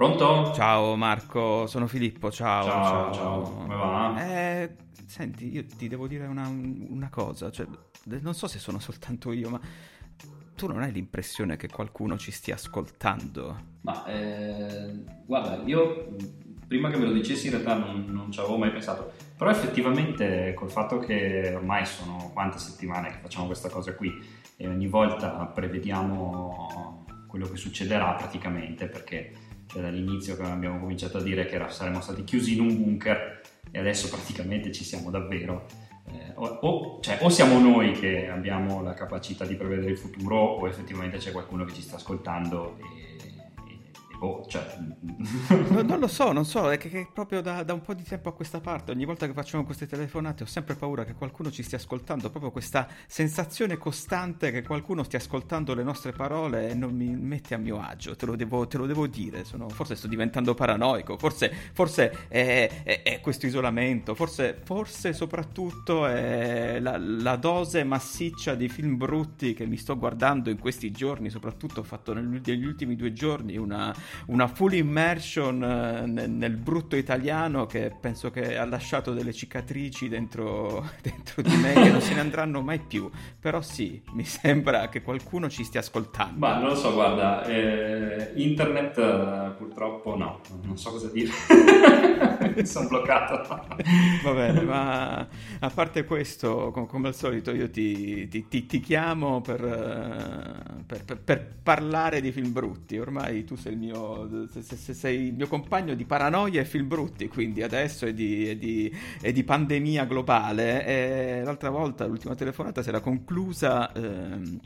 Pronto? Ciao Marco, sono Filippo, ciao. Ciao, ciao, come va? Eh, senti, io ti devo dire una, una cosa, cioè, non so se sono soltanto io, ma tu non hai l'impressione che qualcuno ci stia ascoltando? Ma, eh, guarda, io prima che me lo dicessi in realtà non, non ci avevo mai pensato, però effettivamente col fatto che ormai sono quante settimane che facciamo questa cosa qui e ogni volta prevediamo quello che succederà praticamente perché cioè dall'inizio abbiamo cominciato a dire che era, saremmo stati chiusi in un bunker e adesso praticamente ci siamo davvero. Eh, o, o, cioè, o, siamo noi che abbiamo la capacità di prevedere il futuro o effettivamente c'è qualcuno che ci sta ascoltando e Oh, cioè... no, non lo so, non so, è che, che proprio da, da, un po' di tempo a questa parte, ogni volta che facciamo queste telefonate ho sempre paura che qualcuno ci stia ascoltando, proprio questa sensazione costante che qualcuno stia ascoltando le nostre parole e non mi mette a mio agio, te lo devo, te lo devo dire, Sono, forse sto diventando paranoico, forse, forse è, è, è, questo isolamento, forse, forse soprattutto è la, la, dose massiccia di film brutti che mi sto guardando in questi giorni, soprattutto ho fatto negli ultimi due giorni una una full immersion eh, nel, nel, brutto italiano che penso che ha lasciato delle cicatrici dentro, dentro di me che non se ne andranno mai più. Però sì, mi sembra che qualcuno ci stia ascoltando. Ma non lo so, guarda, eh, internet eh, purtroppo no, non so cosa dire. Sono bloccato. Va bene, ma a parte questo, come al solito, io ti, ti, ti, ti chiamo per, eh, per, per, per parlare di film brutti. Ormai tu sei il mio se, se, sei il mio compagno di paranoia e film brutti, quindi adesso è di, è di, è di pandemia globale. E l'altra volta, l'ultima telefonata, si era conclusa. Ehm,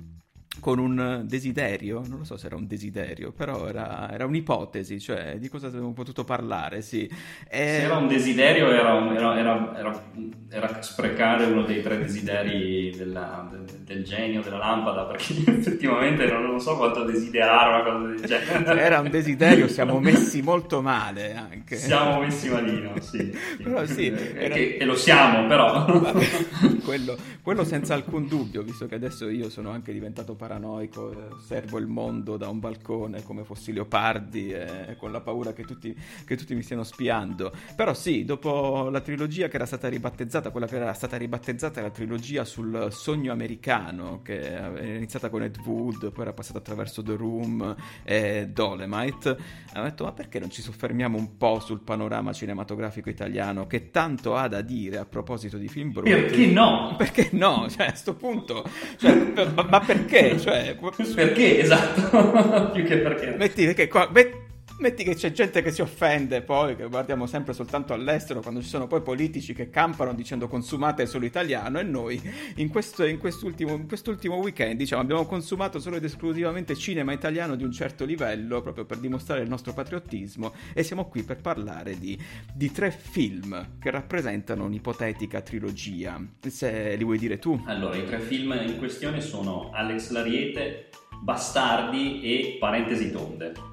con un desiderio, non lo so se era un desiderio, però era, era un'ipotesi, cioè di cosa avremmo potuto parlare, sì. E... Se era un desiderio era, un, era, era, era, sprecare uno dei tre desideri della, del, del, genio, della lampada, perché effettivamente non, non, so quanto desiderare una cosa del genere. Era un desiderio siamo messi molto male anche. Siamo messi malino, sì. sì. Però sì. Era... E, e, lo siamo, però. quello, quello senza alcun dubbio, visto che adesso io sono anche diventato paranoico, eh, osservo il mondo da un balcone come fossi leopardi, eh, con la paura che tutti, che tutti, mi stiano spiando. Però sì, dopo la trilogia che era stata ribattezzata, quella che era stata ribattezzata è la trilogia sul sogno americano, che era iniziata con Ed Wood, poi era passata attraverso The Room e Dolemite, ho detto ma perché non ci soffermiamo un po' sul panorama cinematografico italiano che tanto ha da dire a proposito di film brutti? Perché no? Perché no? Cioè, a questo punto, cioè, ma, ma perché? Cioè, perché, esatto, più che perché. Metti, perché qua, met, Metti che c'è gente che si offende poi, che guardiamo sempre soltanto all'estero, quando ci sono poi politici che campano dicendo consumate solo italiano e noi in, questo, in, quest'ultimo, in quest'ultimo weekend diciamo abbiamo consumato solo ed esclusivamente cinema italiano di un certo livello proprio per dimostrare il nostro patriottismo e siamo qui per parlare di, di tre film che rappresentano un'ipotetica trilogia. Se li vuoi dire tu? Allora, i tre film in questione sono Alex Lariete, Bastardi e Parentesi Tonde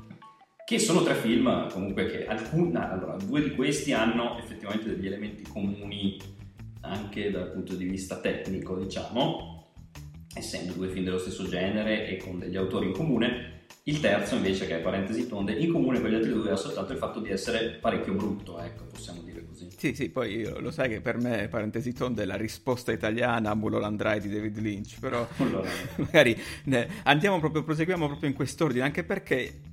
che sono tre film comunque che alcuni, allora, due di questi hanno effettivamente degli elementi comuni anche dal punto di vista tecnico, diciamo, essendo due film dello stesso genere e con degli autori in comune. Il terzo invece, che è Parentesi Tonde, in comune con gli altri due ha soltanto il fatto di essere parecchio brutto, ecco, possiamo dire così. Sì, sì, poi lo sai che per me Parentesi Tonde è la risposta italiana a Mulholland Drive di David Lynch, però magari ne, andiamo proprio, proseguiamo proprio in quest'ordine, anche perché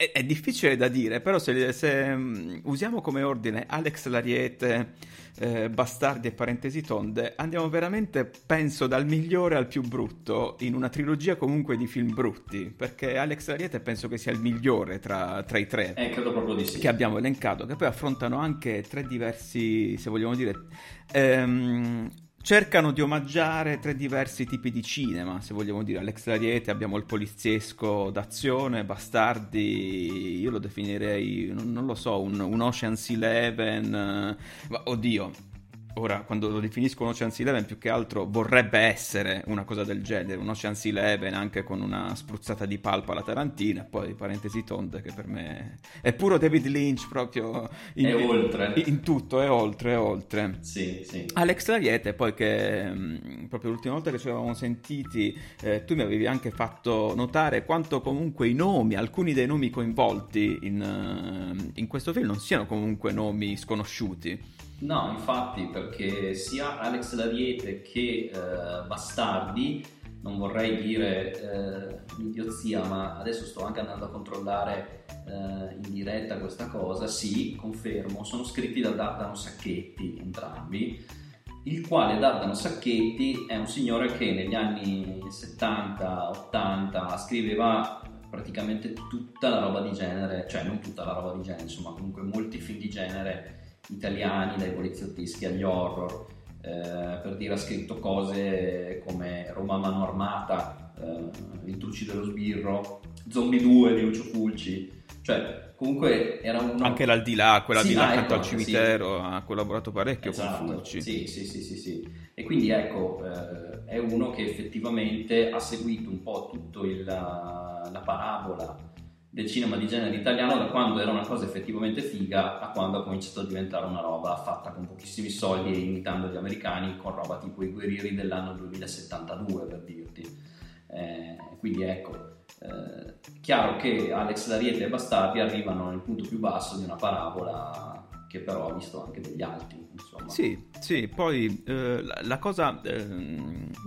è, è, difficile da dire, però se, se um, usiamo come ordine Alex Lariete, eh, Bastardi e Parentesi Tonde, andiamo veramente, penso, dal migliore al più brutto, in una trilogia comunque di film brutti, perché Alex Lariete penso che sia il migliore tra, tra i tre eh, credo proprio di sì. che abbiamo elencato, che poi affrontano anche tre diversi, se vogliamo dire... Ehm, cercano di omaggiare tre diversi tipi di cinema, se vogliamo dire. Alex Lariete abbiamo il poliziesco d'azione, Bastardi, io lo definirei, non, non lo so, un, un Ocean's Eleven, eh, oddio, Ora, quando lo definisco un Ocean's Eleven, più che altro vorrebbe essere una cosa del genere, un Ocean's Eleven anche con una spruzzata di palpa alla Tarantina, poi parentesi tonde che per me è puro David Lynch proprio in, è oltre. in tutto, è oltre, è oltre. Sì, sì. Alex Lariete, poi che mh, proprio l'ultima volta che ci avevamo sentiti, eh, tu mi avevi anche fatto notare quanto comunque i nomi, alcuni dei nomi coinvolti in, uh, in questo film non siano comunque nomi sconosciuti. No, infatti, perché sia Alex Lariete che eh, Bastardi, non vorrei dire eh, idiozia, ma adesso sto anche andando a controllare eh, in diretta questa cosa, sì, confermo, sono scritti da Dardano Sacchetti entrambi, il quale Dardano Sacchetti è un signore che negli anni 70-80 scriveva praticamente tutta la roba di genere, cioè non tutta la roba di genere, insomma comunque molti film di genere italiani, dai poliziotteschi agli horror. Eh, per dire ha scritto cose come Roma mano armata, eh, Il truci dello sbirro, Zombie 2 di Lucio Fulci, cioè comunque era un... Anche l'aldilà, quella sì, di là ah, accanto ecco, al cimitero, sì. ha collaborato parecchio esatto, con Fulci. Sì, sì, sì, sì, sì. E quindi ecco, eh, è uno che effettivamente ha seguito un po' tutta la parabola del cinema di genere italiano da quando era una cosa effettivamente figa a quando ha cominciato a diventare una roba fatta con pochissimi soldi e imitando gli americani con roba tipo i guerrieri dell'anno 2072 per dirti eh, quindi ecco eh, chiaro che Alex Lariete e Bastardi arrivano nel punto più basso di una parabola che però ha visto anche degli alti. Insomma. Sì, sì, poi eh, la, la, cosa, eh,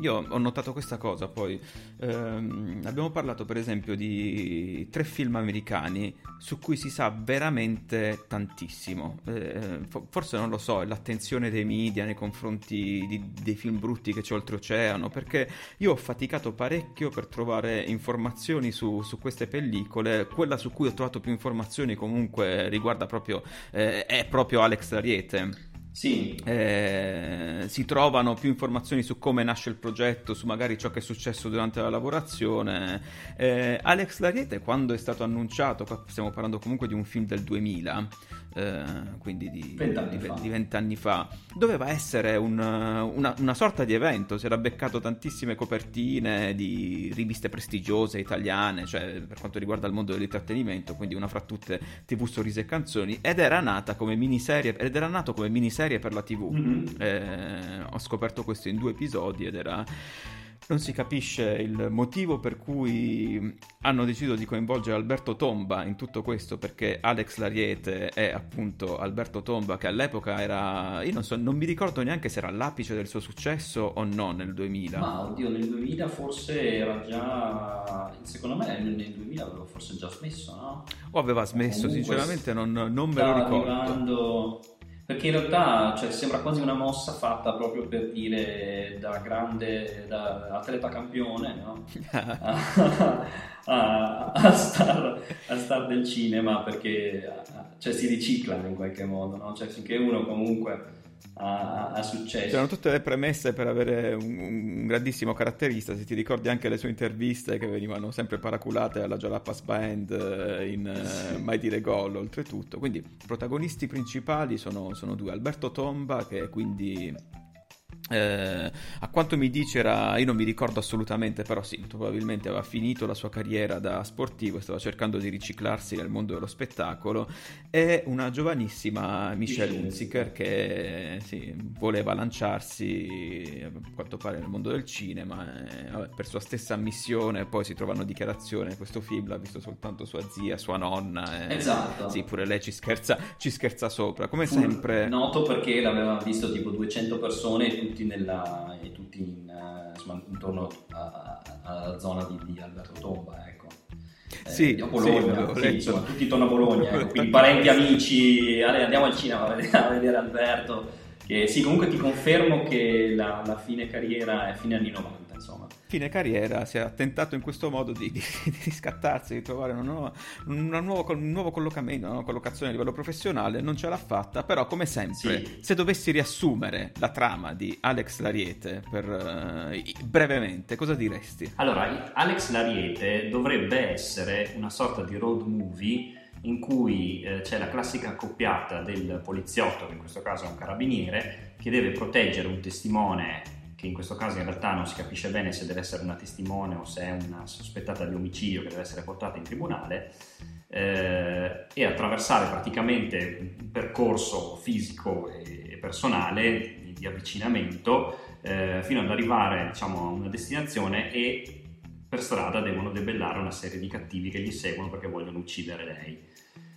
io ho notato questa cosa, poi eh, abbiamo parlato per esempio di tre film americani su cui si sa veramente tantissimo, eh, forse non lo so, è l'attenzione dei media nei confronti di, dei film brutti che c'è oltreoceano, perché io ho faticato parecchio per trovare informazioni su, su queste pellicole, quella su cui ho trovato più informazioni comunque riguarda proprio... Eh, è proprio Alex Ariete. Sì. Eh, si trovano più informazioni su come nasce il progetto, su magari ciò che è successo durante la lavorazione. Eh, Alex Lariete, quando è stato annunciato, qua stiamo parlando comunque di un film del 2000, eh, quindi di vent'anni fa. fa. doveva essere un, una, una, sorta di evento. Si era beccato tantissime copertine di riviste prestigiose italiane, cioè per quanto riguarda il mondo dell'intrattenimento, quindi una fra tutte TV, sorrisi e canzoni, ed era nata come miniserie, ed era nato come miniserie per la TV. Mm-hmm. Eh, ho scoperto questo in due episodi ed era non si capisce il motivo per cui hanno deciso di coinvolgere Alberto Tomba in tutto questo, perché Alex Lariete è appunto Alberto Tomba che all'epoca era, io non so, non mi ricordo neanche se era all'apice del suo successo o no nel 2000. Ma oddio, nel 2000 forse era già, secondo me nel 2000 aveva forse già smesso, no? O aveva smesso, sinceramente non, non me lo ricordo. Arrivando perché in realtà cioè, sembra quasi una mossa fatta proprio per dire da grande da atleta campione no? a, a, a, star, a, star, del cinema perché cioè, si riciclano in qualche modo no? cioè, finché uno comunque ha, ha, successo. C'erano tutte le premesse per avere un, un, grandissimo caratterista, se ti ricordi anche le sue interviste che venivano sempre paraculate alla Jalapas Band eh, in eh, sì. Mai dire gol oltretutto. Quindi i protagonisti principali sono, sono due, Alberto Tomba che quindi eh, a quanto mi dice era, io non mi ricordo assolutamente, però sì, probabilmente aveva finito la sua carriera da sportivo e stava cercando di riciclarsi nel mondo dello spettacolo e una giovanissima Michelle Hunziker che sì, voleva lanciarsi a quanto pare nel mondo del cinema e, vabbè, per sua stessa ammissione poi si trovano dichiarazioni questo film l'ha visto soltanto sua zia, sua nonna e, esatto. Sì, pure lei ci scherza, ci scherza sopra come Fu sempre. noto perché l'avevano visto tipo 200 persone tutti, nella, e tutti in, uh, insomma, intorno alla zona di, di Alberto Tomba, ecco. sì, a Bologna, sì, sì, insomma, tutti intorno a Bologna, ecco, quindi parenti, amici, andiamo al cinema a vedere, a vedere Alberto. Che, sì, comunque ti confermo che la, la fine carriera è fine anni 90, insomma fine carriera si è tentato in questo modo di, di, di riscattarsi, di trovare una nuova, una nuova, un nuovo collocamento, una nuova collocazione a livello professionale, non ce l'ha fatta, però come sempre, sì. se dovessi riassumere la trama di Alex Lariete per, uh, brevemente, cosa diresti? Allora, Alex Lariete dovrebbe essere una sorta di road movie in cui eh, c'è la classica accoppiata del poliziotto, che in questo caso è un carabiniere, che deve proteggere un testimone che in questo caso in realtà non si capisce bene se deve essere una testimone o se è una sospettata di omicidio che deve essere portata in tribunale, eh, e attraversare praticamente un percorso fisico e personale di, di avvicinamento eh, fino ad arrivare diciamo, a una destinazione e per strada devono debellare una serie di cattivi che gli seguono perché vogliono uccidere lei.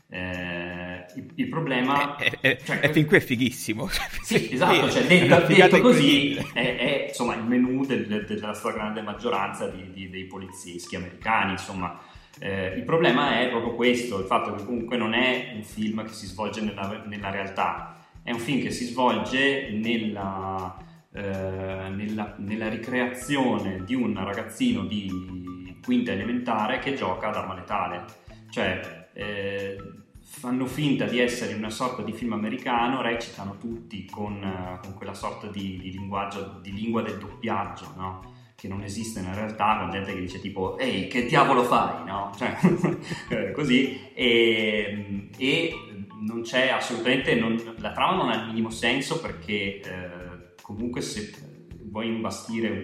Eh, il, il, problema è, è, cioè, è, fin qui è fighissimo. Sì esatto cioè, detto, detto così è, è, insomma il menù del, del, della stragrande maggioranza di, di, dei polizieschi americani insomma. Eh, il problema è proprio questo il fatto che comunque non è un film che si svolge nella, nella realtà. È un film che si svolge nella, eh, nella, nella ricreazione di un ragazzino di quinta elementare che gioca ad arma letale. Cioè eh, fanno finta di essere una sorta di film americano, recitano tutti con, uh, con quella sorta di, di, linguaggio, di lingua del doppiaggio, no? che non esiste nella realtà, con gente che dice tipo ehi che diavolo fai, no? Cioè, eh, così, e, e, non c'è assolutamente, non, la trama non ha il minimo senso perché eh, comunque se vuoi imbastire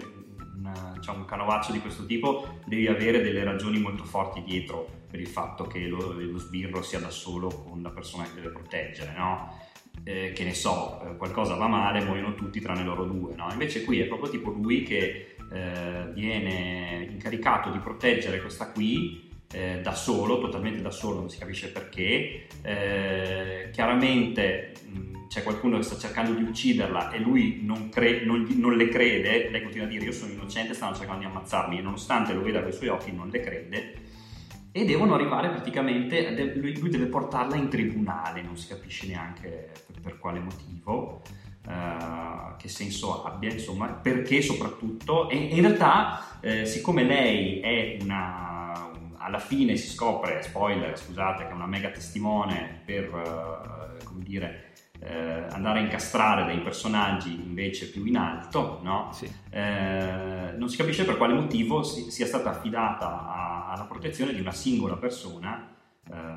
un, diciamo, un canovaccio di questo tipo devi avere delle ragioni molto forti dietro per il fatto che lo, lo sbirro sia da solo con la persona che deve proteggere, no? Eh, che ne so, eh, qualcosa va male, muoiono tutti tranne loro due, no? Invece qui è proprio tipo lui che eh, viene incaricato di proteggere questa qui eh, da solo, totalmente da solo, non si capisce perché. Eh, chiaramente mh, c'è qualcuno che sta cercando di ucciderla e lui non, cre- non, non, le crede, lei continua a dire io sono innocente, stanno cercando di ammazzarmi e nonostante lo veda con i suoi occhi non le crede e devono arrivare praticamente, lui, lui, deve portarla in tribunale, non si capisce neanche per, per quale motivo, uh, che senso abbia, insomma, perché soprattutto, e in realtà eh, siccome lei è una, alla fine si scopre, spoiler scusate, che è una mega testimone per, uh, come dire, eh, andare a incastrare dei personaggi invece più in alto, no? sì. eh, non si capisce per quale motivo si, sia stata affidata a, alla protezione di una singola persona eh,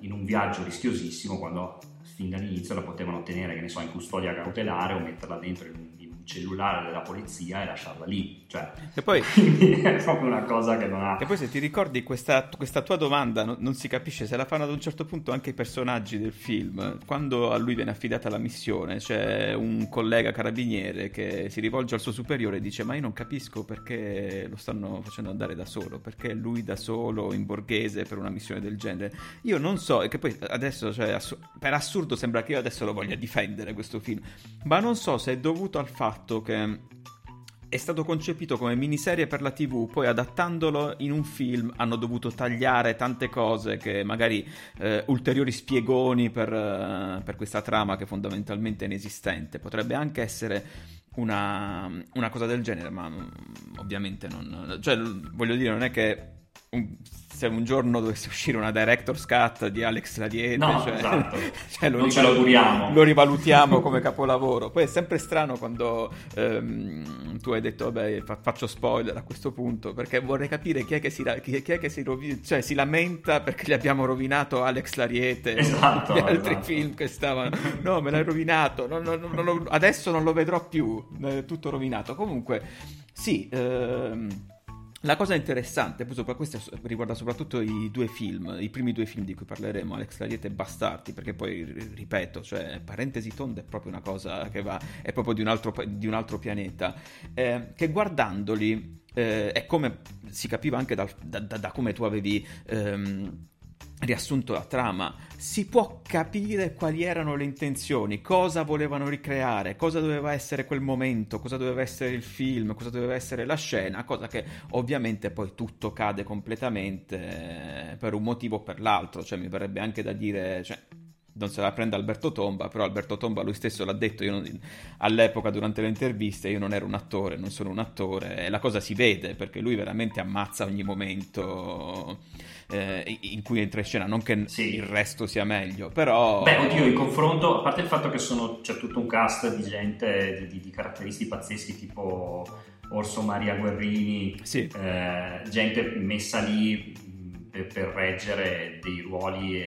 in un viaggio rischiosissimo quando fin dall'inizio la potevano tenere, che ne so, in custodia cautelare o metterla dentro in un cellulare della polizia e lasciarla lì. Cioè, e poi, è proprio una cosa che non ha. E poi, se ti ricordi questa, questa tua domanda, no, non si capisce se la fanno ad un certo punto anche i personaggi del film. Quando a lui viene affidata la missione, c'è un collega carabiniere che si rivolge al suo superiore e dice: Ma io non capisco perché lo stanno facendo andare da solo, perché lui da solo in borghese per una missione del genere. Io non so, e che poi adesso, cioè, ass- per assurdo, sembra che io adesso lo voglia difendere questo film, ma non so se è dovuto al fatto che è stato concepito come miniserie per la TV, poi adattandolo in un film hanno dovuto tagliare tante cose che magari eh, ulteriori spiegoni per, uh, per, questa trama che fondamentalmente è inesistente. Potrebbe anche essere una, una cosa del genere, ma um, ovviamente non... Cioè, voglio dire, non è che un, se un giorno dovesse uscire una director's cut di Alex Radiete, no, cioè, esatto. cioè lo, non ce lo. Lo rivalutiamo come capolavoro. Poi è sempre strano quando ehm, tu hai detto, vabbè, fa- faccio spoiler a questo punto, perché vorrei capire chi è che si, chi, chi è che si, rovi- cioè, si lamenta perché gli abbiamo rovinato Alex Lariete esatto, gli altri esatto. film che stavano. No, me l'hai rovinato, non, non, non, adesso non lo vedrò più, è tutto rovinato. Comunque, sì. Ehm, la cosa interessante, questo riguarda soprattutto i due film, i primi due film di cui parleremo, Alex Lariete e Bastardi, perché poi, ripeto, cioè, parentesi tonda è proprio una cosa che va, è proprio di un altro, di un altro pianeta, eh, che guardandoli, eh, è come si capiva anche da, da, da come tu avevi... Ehm, riassunto la trama, si può capire quali erano le intenzioni, cosa volevano ricreare, cosa doveva essere quel momento, cosa doveva essere il film, cosa doveva essere la scena, cosa che ovviamente poi tutto cade completamente eh, per un motivo o per l'altro, cioè mi verrebbe anche da dire, cioè, non se la prende Alberto Tomba, però Alberto Tomba lui stesso l'ha detto non, all'epoca durante le interviste, io non ero un attore, non sono un attore, e la cosa si vede perché lui veramente ammazza ogni momento eh, in cui entra in scena, non che sì. il resto sia meglio, però... Beh, oddio, in confronto, a parte il fatto che sono, c'è tutto un cast di gente di, di, di caratteristiche pazzeschi tipo Orso Maria Guerrini, sì. eh, gente messa lì per, per reggere dei ruoli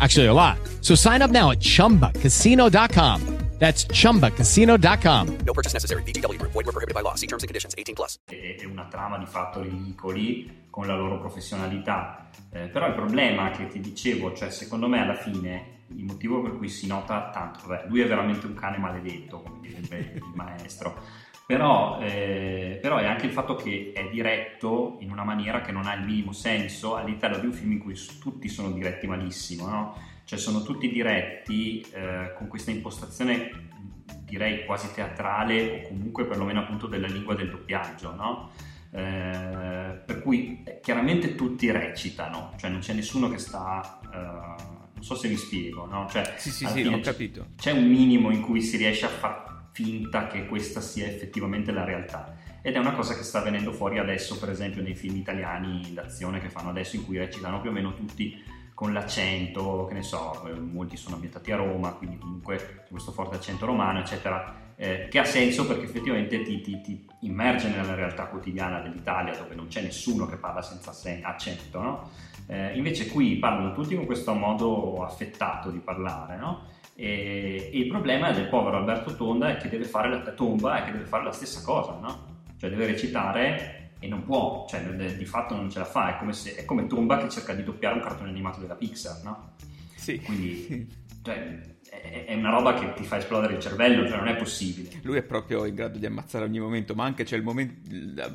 Actually, a lot. So sign up now at chumbacasino.com. That's chumbacasino.com. No purchase necessary. BGW. Void were prohibited by law. See terms and conditions 18 plus. È una trama di fatto ridicoli con la loro professionalità. Eh, però il problema che ti dicevo, cioè secondo me alla fine il motivo per cui si nota tanto, beh, lui è veramente un cane maledetto, come direbbe il maestro. Però, eh, però, è anche il fatto che è diretto in una maniera che non ha il minimo senso all'interno di un film in cui tutti sono diretti malissimo, no? Cioè sono tutti diretti eh, con questa impostazione direi quasi teatrale o comunque perlomeno appunto della lingua del doppiaggio, no? Eh, per cui eh, chiaramente tutti recitano, cioè non c'è nessuno che sta... Uh, non so se mi spiego, no? Cioè, sì, sì, sì, ho capito. C'è un minimo in cui si riesce a far finta che questa sia effettivamente la realtà. Ed è una cosa che sta venendo fuori adesso, per esempio, nei film italiani d'azione che fanno adesso, in cui recitano più o meno tutti con l'accento, che ne so, eh, molti sono ambientati a Roma, quindi comunque questo forte accento romano, eccetera, eh, che ha senso perché effettivamente ti, ti, ti, immerge nella realtà quotidiana dell'Italia, dove non c'è nessuno che parla senza accento, no? eh, invece qui parlano tutti con questo modo affettato di parlare, no? E, e, il problema del povero Alberto Tonda è che deve fare la tomba è che deve fare la stessa cosa, no? Cioè deve recitare e non può, cioè di fatto non ce la fa, è come, se, è come Tomba che cerca di doppiare un cartone animato della Pixar, no? Sì. Quindi, cioè, è una roba che ti fa esplodere il cervello, cioè non è possibile. Lui è proprio in grado di ammazzare ogni momento, ma anche c'è il momento,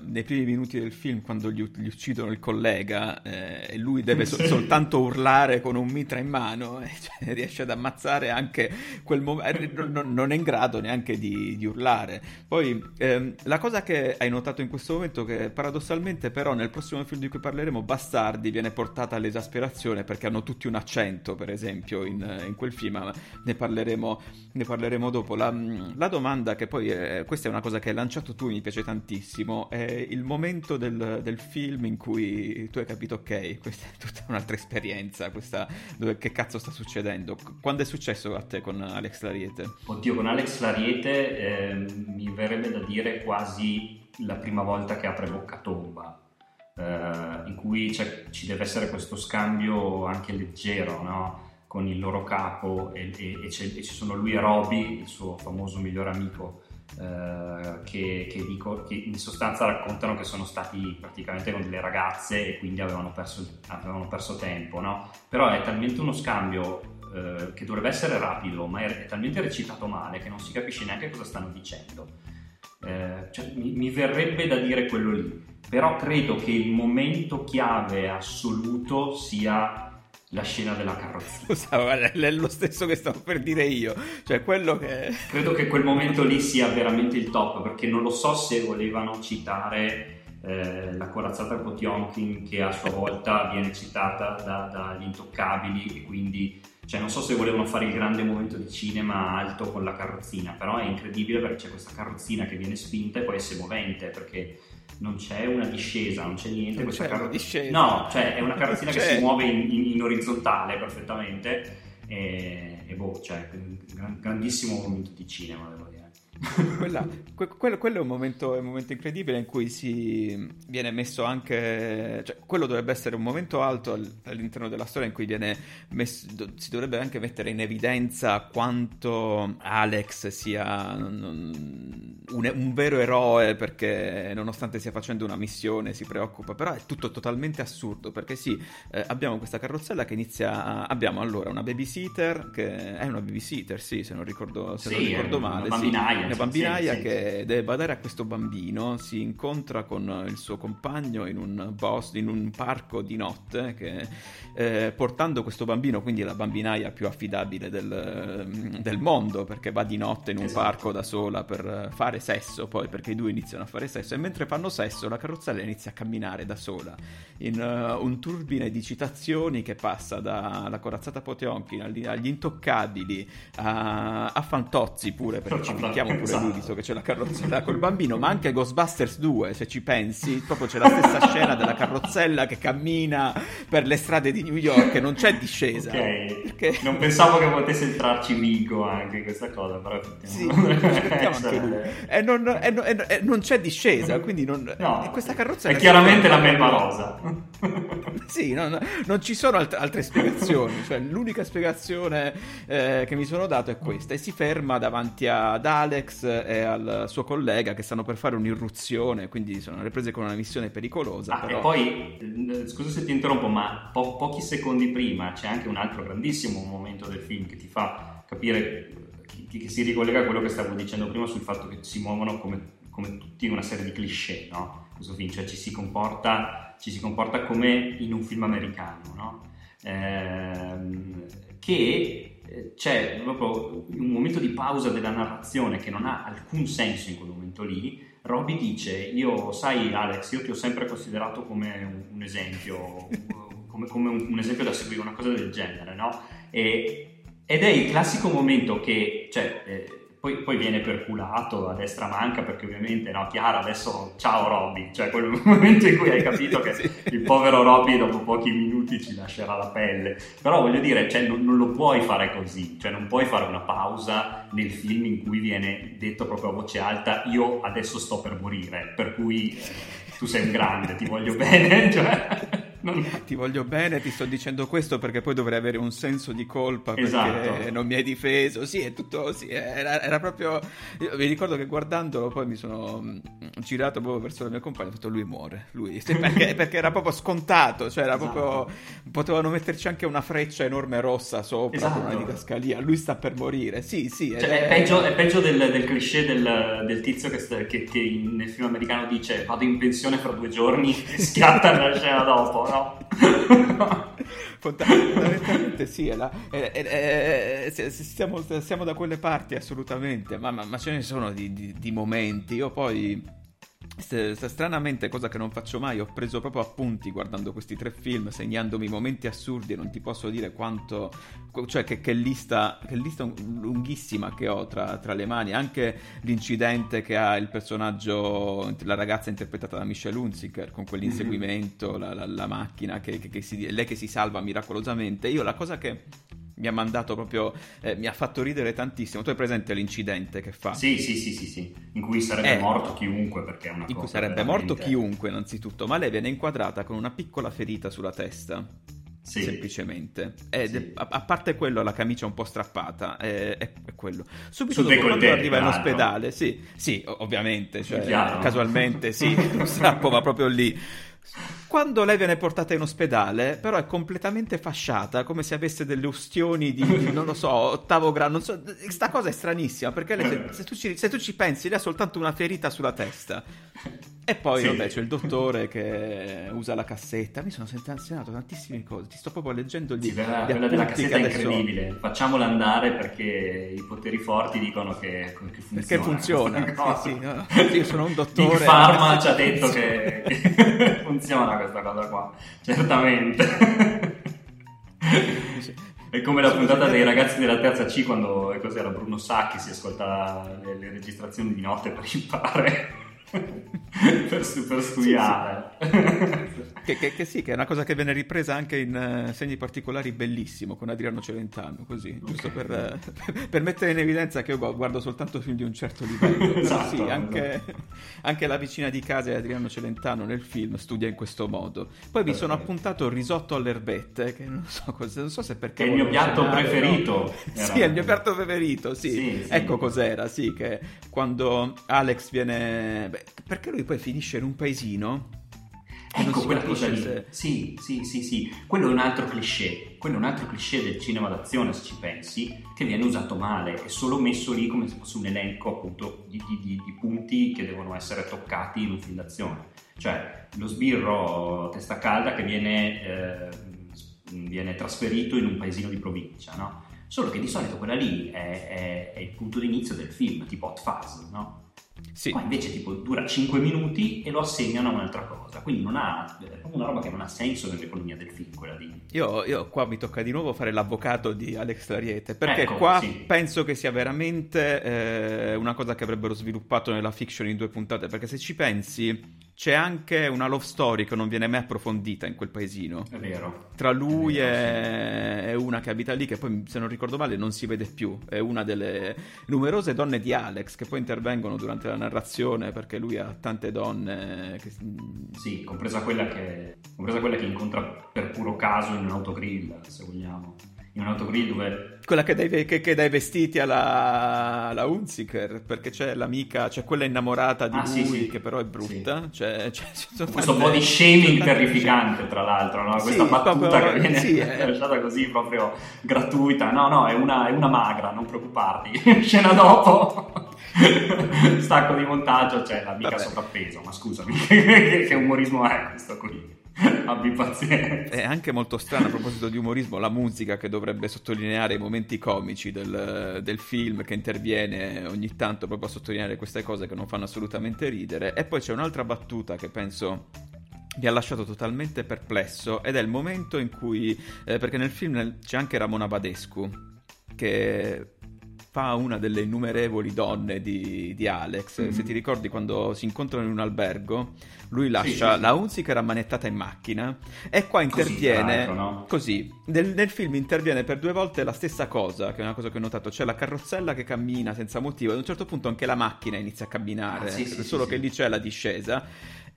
nei primi minuti del film, quando gli, gli uccidono il collega, eh, lui deve so, soltanto urlare con un mitra in mano, eh, cioè, riesce ad ammazzare anche quel momento, eh, non, non, è in grado neanche di, di urlare. Poi, ehm, la cosa che hai notato in questo momento, che paradossalmente però nel prossimo film di cui parleremo, Bastardi, viene portata all'esasperazione perché hanno tutti un accento, per esempio, in, in quel film, ne parleremo, ne parleremo dopo. La, la, domanda che poi, è, questa è una cosa che hai lanciato tu, mi piace tantissimo, è il momento del, del film in cui tu hai capito, ok, questa è tutta un'altra esperienza, questa, dove, che cazzo sta succedendo? Quando è successo a te con Alex Lariete? Oddio, con Alex Lariete eh, mi verrebbe da dire quasi la prima volta che apre bocca tomba. Eh, in cui ci deve essere questo scambio anche leggero, no? Con il loro capo e, e, e, ci sono lui e Roby, il suo famoso migliore amico, eh, che, che, dico, che, in sostanza raccontano che sono stati praticamente con delle ragazze e quindi avevano perso, avevano perso tempo, no? Però è talmente uno scambio eh, che dovrebbe essere rapido, ma è, è, talmente recitato male che non si capisce neanche cosa stanno dicendo. Eh, cioè, mi, mi verrebbe da dire quello lì, però credo che il momento chiave assoluto sia la scena della. Scusa, guarda, è lo stesso che stavo per dire io. Cioè, quello che. Credo che quel momento lì sia veramente il top, perché non lo so se volevano citare eh, la corazzata Potionkin, che a sua volta viene citata da, dagli intoccabili, e quindi cioè non so se volevano fare il grande momento di cinema alto con la carrozzina, però è incredibile perché c'è questa carrozzina che viene spinta e poi è movente perché non c'è una discesa, non c'è niente. Non c'è carro... una discesa. No, cioè è una carrozzina che C'è. si muove in, in- in orizzontale perfettamente e, e boh, cioè gran- grandissimo momento di cinema, devo. Quella- que- quello, quello è, un momento, è un momento incredibile in cui si viene messo anche, cioè, quello dovrebbe essere un momento alto all- all'interno della storia in cui viene messo- si dovrebbe anche mettere in evidenza quanto Alex sia un, un- vero eroe perché nonostante stia facendo una missione si preoccupa, però è tutto totalmente assurdo perché sì, eh, abbiamo questa carrozzella che inizia, a- abbiamo allora una babysitter che è una babysitter, sì, se non ricordo, se non Sì, ricordo è una male, sì. Una bambinaia sì, sì. che deve badare a questo bambino, si incontra con il suo compagno in un bosco, in un parco di notte, che, eh, portando questo bambino, quindi la bambinaia più affidabile del, del mondo, perché va di notte in un Esatto. parco da sola per fare sesso, poi perché i due iniziano a fare sesso, e mentre fanno sesso la carrozzella inizia a camminare da sola, in eh, un turbine di citazioni che passa dalla corazzata Potionkin agli, agli intoccabili a, a Fantozzi pure, perché ci picchiamo pure Esatto. lui, visto che c'è la carrozzella col bambino, ma anche Ghostbusters 2, se ci pensi, proprio c'è la stessa scena della carrozzella che cammina per le strade di New York e non c'è discesa. Ok, Perché... non pensavo che potesse entrarci Vigo anche in questa cosa, però Sì, effettivamente- ci mettiamo anche lui. E non, e non- e non- c'è discesa, quindi non, No, questa carrozzella è chiaramente la melma rosa. Sì, no, no, non ci sono alt- altre spiegazioni, cioè l'unica spiegazione eh, che mi sono dato è questa e si ferma davanti ad Alex e al suo collega che stanno per fare un'irruzione, quindi sono riprese con una missione pericolosa. Ah, però... E poi, eh, scusa se ti interrompo, ma po- pochi secondi prima c'è anche un altro grandissimo momento del film che ti fa capire, che, che si ricollega a quello che stavo dicendo prima sul fatto che si muovono come, come tutti una serie di cliché, no? Questo film, cioè ci si comporta, ci si comporta come in un film americano, no? Ehm, che eh, c'è proprio un momento di pausa della narrazione che non ha alcun senso in quel momento lì. Roby dice: Io, sai, Alex, io ti ho sempre considerato come un esempio, come, come un, un esempio da seguire, una cosa del genere, no? E- ed è il classico momento che, cioè, eh, poi, poi viene perculato a destra manca perché ovviamente, no, Chiara, adesso ciao Robby, cioè quel momento in cui hai capito che Sì. il povero Robby dopo pochi minuti ci lascerà la pelle. Però voglio dire, cioè, non, non lo puoi fare così, cioè non puoi fare una pausa nel film in cui viene detto proprio a voce alta io adesso sto per morire, per cui eh, tu sei un grande, ti voglio bene, cioè... non- Ti voglio bene, ti sto dicendo questo perché poi dovrei avere un senso di colpa perché Esatto. non mi hai difeso. Sì, è tutto sì, era, era proprio. Io mi ricordo che guardandolo poi mi sono mm, girato proprio verso la mia compagna e ho detto: Lui muore, lui. Perché, perché era proprio scontato, cioè era Esatto. proprio. Potevano metterci anche una freccia enorme rossa sopra con una Esatto. didascalia. Lui sta per morire. Sì, sì. Cioè, è peggio, è peggio del, del cliché del, del tizio che, che- che nel film americano dice vado in pensione fra due giorni e schiatta nella scena dopo, no? Fonda- Fondamentalmente sì, è la- è- è- è- stiamo, siamo da quelle parti assolutamente, ma, ma- ma ce ne sono di, di- di momenti. Io poi, se- se stranamente, cosa che non faccio mai, ho preso proprio appunti guardando questi tre film, segnandomi momenti assurdi e non ti posso dire quanto, cioè che, che lista, che lista lunghissima che ho tra, tra le mani, anche l'incidente che ha il personaggio, la ragazza interpretata da Michelle Hunziker con quell'inseguimento, la, la- la macchina, che, che- che si- lei che si salva miracolosamente. Io la cosa che mi ha mandato proprio, eh, mi ha fatto ridere tantissimo, tu hai presente l'incidente che fa? Sì, sì, sì, sì, sì, in cui sarebbe Eh. morto chiunque perché è una In cosa cui sarebbe veramente- morto chiunque innanzitutto, ma lei viene inquadrata con una piccola ferita sulla testa. Sì. Semplicemente, Ed Sì. è- a, a parte quello, la camicia un po' strappata, è, è- è quello. Subito Sul dopo, quando décolleté, arriva in ospedale, sì, sì, o- ovviamente, cioè, casualmente, sì, lo strappo va proprio lì. Quando lei viene portata in ospedale, però è completamente fasciata, come se avesse delle ustioni di, non lo so, ottavo grado. Non so, sta cosa è stranissima, perché lei, se, se tu ci, se tu ci pensi, lei ha soltanto una ferita sulla testa. E poi, Sì. vabbè, c'è il dottore che usa la cassetta. Mi sono sentenzionato tantissime cose. Ti sto proprio leggendo gli, Sì, quella, gli quella della cassetta è adesso- incredibile. Facciamola andare perché i poteri forti dicono che, che funziona. Perché funziona. Sì, sì, no. Io sono un dottore. Big Pharma ci ha detto che, che funziona questa cosa qua, certamente. È come la puntata dei ragazzi della terza C quando cos'era Bruno Sacchi si ascolta le, le registrazioni di notte per imparare. Per, su- per studiare. Che, che- che sì, che è una cosa che viene ripresa anche in eh, segni particolari bellissimo con Adriano Celentano, così, giusto per, eh, per mettere in evidenza che io gu- guardo soltanto film di un certo livello. Esatto, sì, anche, anche la vicina di casa di Adriano Celentano nel film studia in questo modo. Poi mi sono appuntato il risotto alle erbette, che non so, cosa, non so se perché... È il mio piatto cenare, preferito. no. Sì, è il mio piatto preferito, sì. Sì, sì. Ecco cos'era, sì, che quando Alex viene... beh, perché lui poi finisce in un paesino... Ecco quella cosa lì. se- Sì, sì, sì, sì. Quello è un altro cliché. Quello è un altro cliché del cinema d'azione, se ci pensi, che viene usato male. È solo messo lì come se fosse un elenco appunto di, di- di- di punti che devono essere toccati in un film d'azione. Cioè, lo sbirro testa calda che viene, eh, viene trasferito in un paesino di provincia, no? Solo che di solito quella lì è, è- è il punto d'inizio del film, tipo Hot Fuzz, no? Sì. Qua invece tipo dura 5 minuti e lo assegnano a un'altra cosa, quindi non ha, una roba che non ha senso nell'economia del film, quella di... Io, io qua mi tocca di nuovo fare l'avvocato di Alex Lariete, perché Ecco, qua sì. penso che sia veramente eh, una cosa che avrebbero sviluppato nella fiction in due puntate, perché se ci pensi c'è anche una love story che non viene mai approfondita in quel paesino. È vero. Tra lui È e e una che abita lì, che poi se non ricordo male non si vede più, è una delle numerose donne di Alex che poi intervengono durante la narrazione perché lui ha tante donne che... Sì, compresa quella che, compresa quella che incontra per puro caso in un autogrill, se vogliamo. In un autogrill dove... Quella che dai, che, che dai vestiti alla, alla Hunziker, perché c'è l'amica, c'è quella innamorata di Ah, sì, lui sì. che però è brutta. Cioè, cioè, ci sono Questo tante- body shaming terrificante, tra l'altro, no? questa Sì, battuta proprio- che viene sì, eh. lasciata così proprio gratuita. No, no, è una, è una magra, non preoccuparti. Scena dopo, stacco di montaggio, c'è l'amica Vabbè. sovrappeso. Ma scusami, che, che umorismo è questo qui? Abbi pazienza. È anche molto strano a proposito di umorismo la musica che dovrebbe sottolineare i momenti comici del, del film che interviene ogni tanto proprio a sottolineare queste cose che non fanno assolutamente ridere. E poi c'è un'altra battuta che penso mi ha lasciato totalmente perplesso ed è il momento in cui, eh, perché nel film c'è anche Ramona Badescu che fa una delle innumerevoli donne di, di Alex. Mhm. Se ti ricordi quando si incontrano in un albergo, lui lascia sì, la Hunziker ammanettata in macchina e qua Così, interviene l'altro, no? così. Nel, nel film interviene per due volte la stessa cosa, che è una cosa che ho notato, c'è la carrozzella che cammina senza motivo, ad un certo punto anche la macchina inizia a camminare, Ah, sì, solo che lì c'è la discesa.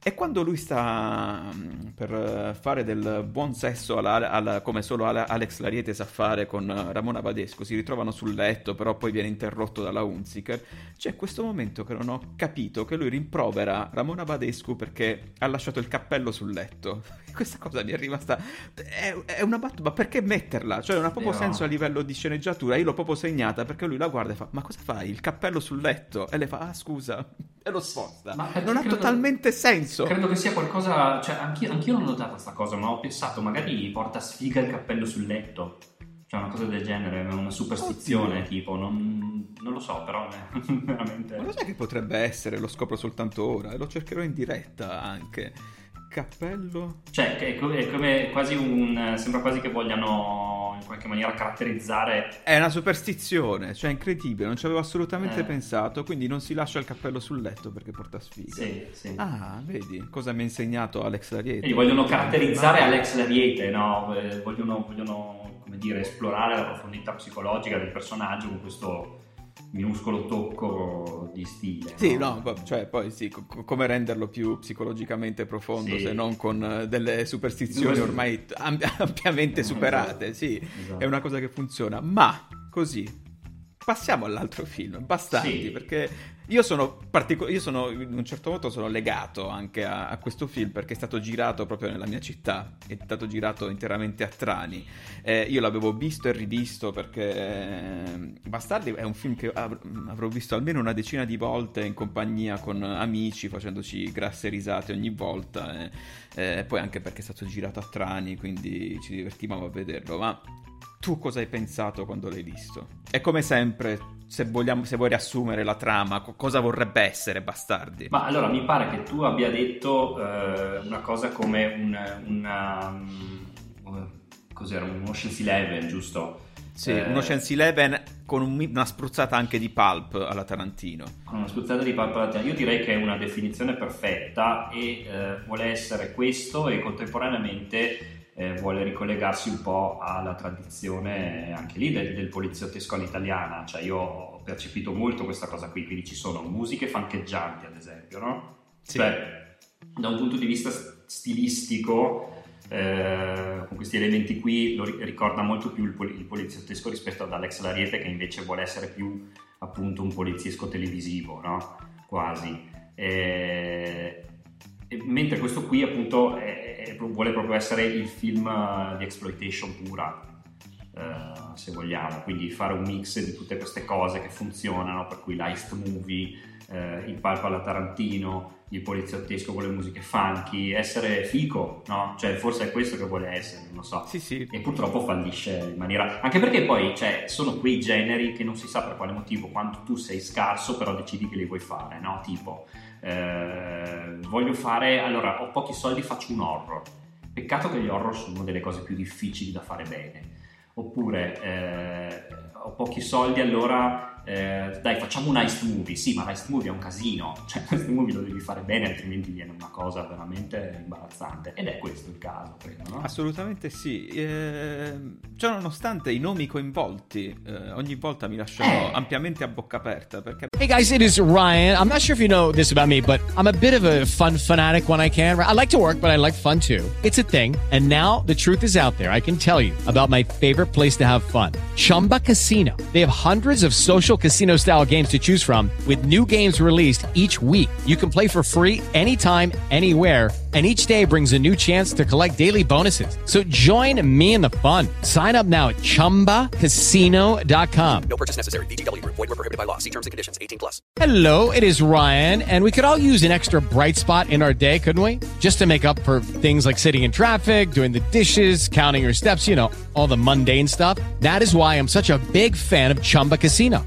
E quando lui sta mm, per eh, fare del buon sesso alla- alla- come solo Ale- Alex Lariete sa fare con eh, Ramona Badescu, si ritrovano sul letto, però poi viene interrotto dalla Hunziker. C'è questo momento che non ho capito, che lui rimprovera Ramona Badescu perché ha lasciato il cappello sul letto. Questa cosa mi è rimasta... È, è una battuta, ma perché metterla? Cioè non ha proprio Vero. senso a livello di sceneggiatura. Io l'ho proprio segnata perché lui la guarda e fa, ma cosa fai? Il cappello sul letto? E lei fa, ah scusa, e lo sposta. Ma non ha credo- totalmente senso. Credo che sia qualcosa, cioè anch'io, anch'io l'ho notata sta cosa, ma ho pensato magari porta sfiga il cappello sul letto. Cioè una cosa del genere, una superstizione Oddio. tipo, non, non lo so, però veramente... Ma lo sai che potrebbe essere? Lo scopro soltanto ora e lo cercherò in diretta anche. Cappello. Cioè, è come, è come quasi un... sembra quasi che vogliano in qualche maniera caratterizzare... È una superstizione, cioè incredibile, non ci avevo assolutamente Eh. pensato, quindi non si lascia il cappello sul letto perché porta sfiga. Sì, sì. Ah, vedi cosa mi ha insegnato Alex Lariete. Quindi vogliono caratterizzare Alex Lariete, no? Eh, vogliono, vogliono, come dire, esplorare la profondità psicologica del personaggio con questo minuscolo tocco di stile. Sì, no, poi- cioè poi sì, co- co- come renderlo più psicologicamente profondo Sì. se non con eh, delle superstizioni Due- ormai am- ampiamente superate, sì, Esatto. è una cosa che funziona, ma così passiamo all'altro film, bastanti, Sì. perché io sono, partico- io sono in un certo modo sono legato anche a, a questo film perché è stato girato proprio nella mia città, è stato girato interamente a Trani. Eh, io l'avevo visto e rivisto perché eh, Bastardi è un film che av- avrò visto almeno una decina di volte in compagnia con amici, facendoci grasse risate ogni volta. eh. Eh, poi anche perché è stato girato a Trani, quindi ci divertivamo a vederlo. Ma tu cosa hai pensato quando l'hai visto? E come sempre, se, vogliamo, se vuoi riassumere la trama, co- cosa vorrebbe essere Bastardi? Ma allora mi pare che tu abbia detto eh, una cosa come un, una, mm, cos'era un Ocean's Eleven, giusto? Sì, Eh, un Ocean's Eleven con un- una spruzzata anche di pulp alla Tarantino. con una spruzzata di pappa io direi che è una definizione perfetta e eh, vuole essere questo e contemporaneamente eh, vuole ricollegarsi un po' alla tradizione anche lì del, del poliziottesco all'italiana cioè io ho percepito molto questa cosa qui quindi ci sono musiche fancheggianti ad esempio no? Sì. cioè da un punto di vista st- stilistico eh, con questi elementi qui lo ri- ricorda molto più il, poli- il poliziottesco rispetto ad Alex Lariete che invece vuole essere più appunto un poliziesco televisivo, no? Quasi. E- e mentre questo qui appunto è- è- vuole proprio essere il film eh, di exploitation pura, eh, se vogliamo, quindi fare un mix di tutte queste cose che funzionano, per cui l'heist movie, eh, il palco alla Tarantino, il poliziottesco con le musiche funky, essere fico, no? Cioè forse è questo che vuole essere, non lo so Sì, sì. e purtroppo fallisce in maniera anche perché poi cioè, sono quei generi che non si sa per quale motivo quando tu sei scarso però decidi che li vuoi fare no tipo eh, voglio fare allora ho pochi soldi faccio un horror. Peccato che gli horror sono delle cose più difficili da fare bene. Oppure eh, ho pochi soldi allora eh, dai facciamo un heist movie sì ma l'heist movie è un casino cioè l'heist movie lo devi fare bene altrimenti viene una cosa veramente imbarazzante ed è questo il caso credo no? Assolutamente sì. Eh, cioè, nonostante i nomi coinvolti, eh, ogni volta mi lasciano ampiamente a bocca aperta perché Hey guys, it is Ryan. I'm not sure if you know this about me, but I'm a bit of a fun fanatic when I can. I like to work, but I like fun too. It's a thing. And now the truth is out there. I can tell you about my favorite place to have fun Chumba Casino. They have hundreds of social casino style games to choose from, with new games released each week. You can play for free anytime, anywhere. And each day brings a new chance to collect daily bonuses. So join me in the fun. Sign up now at chumbacasino.com. No purchase necessary. VGW Group. Void were prohibited by law. See terms and conditions. 18 plus. Hello, it is Ryan, and we could all use an extra bright spot in our day, couldn't we? Just to make up for things like sitting in traffic, doing the dishes, counting your steps, you know, all the mundane stuff. That is why I'm such a big fan of Chumba Casino.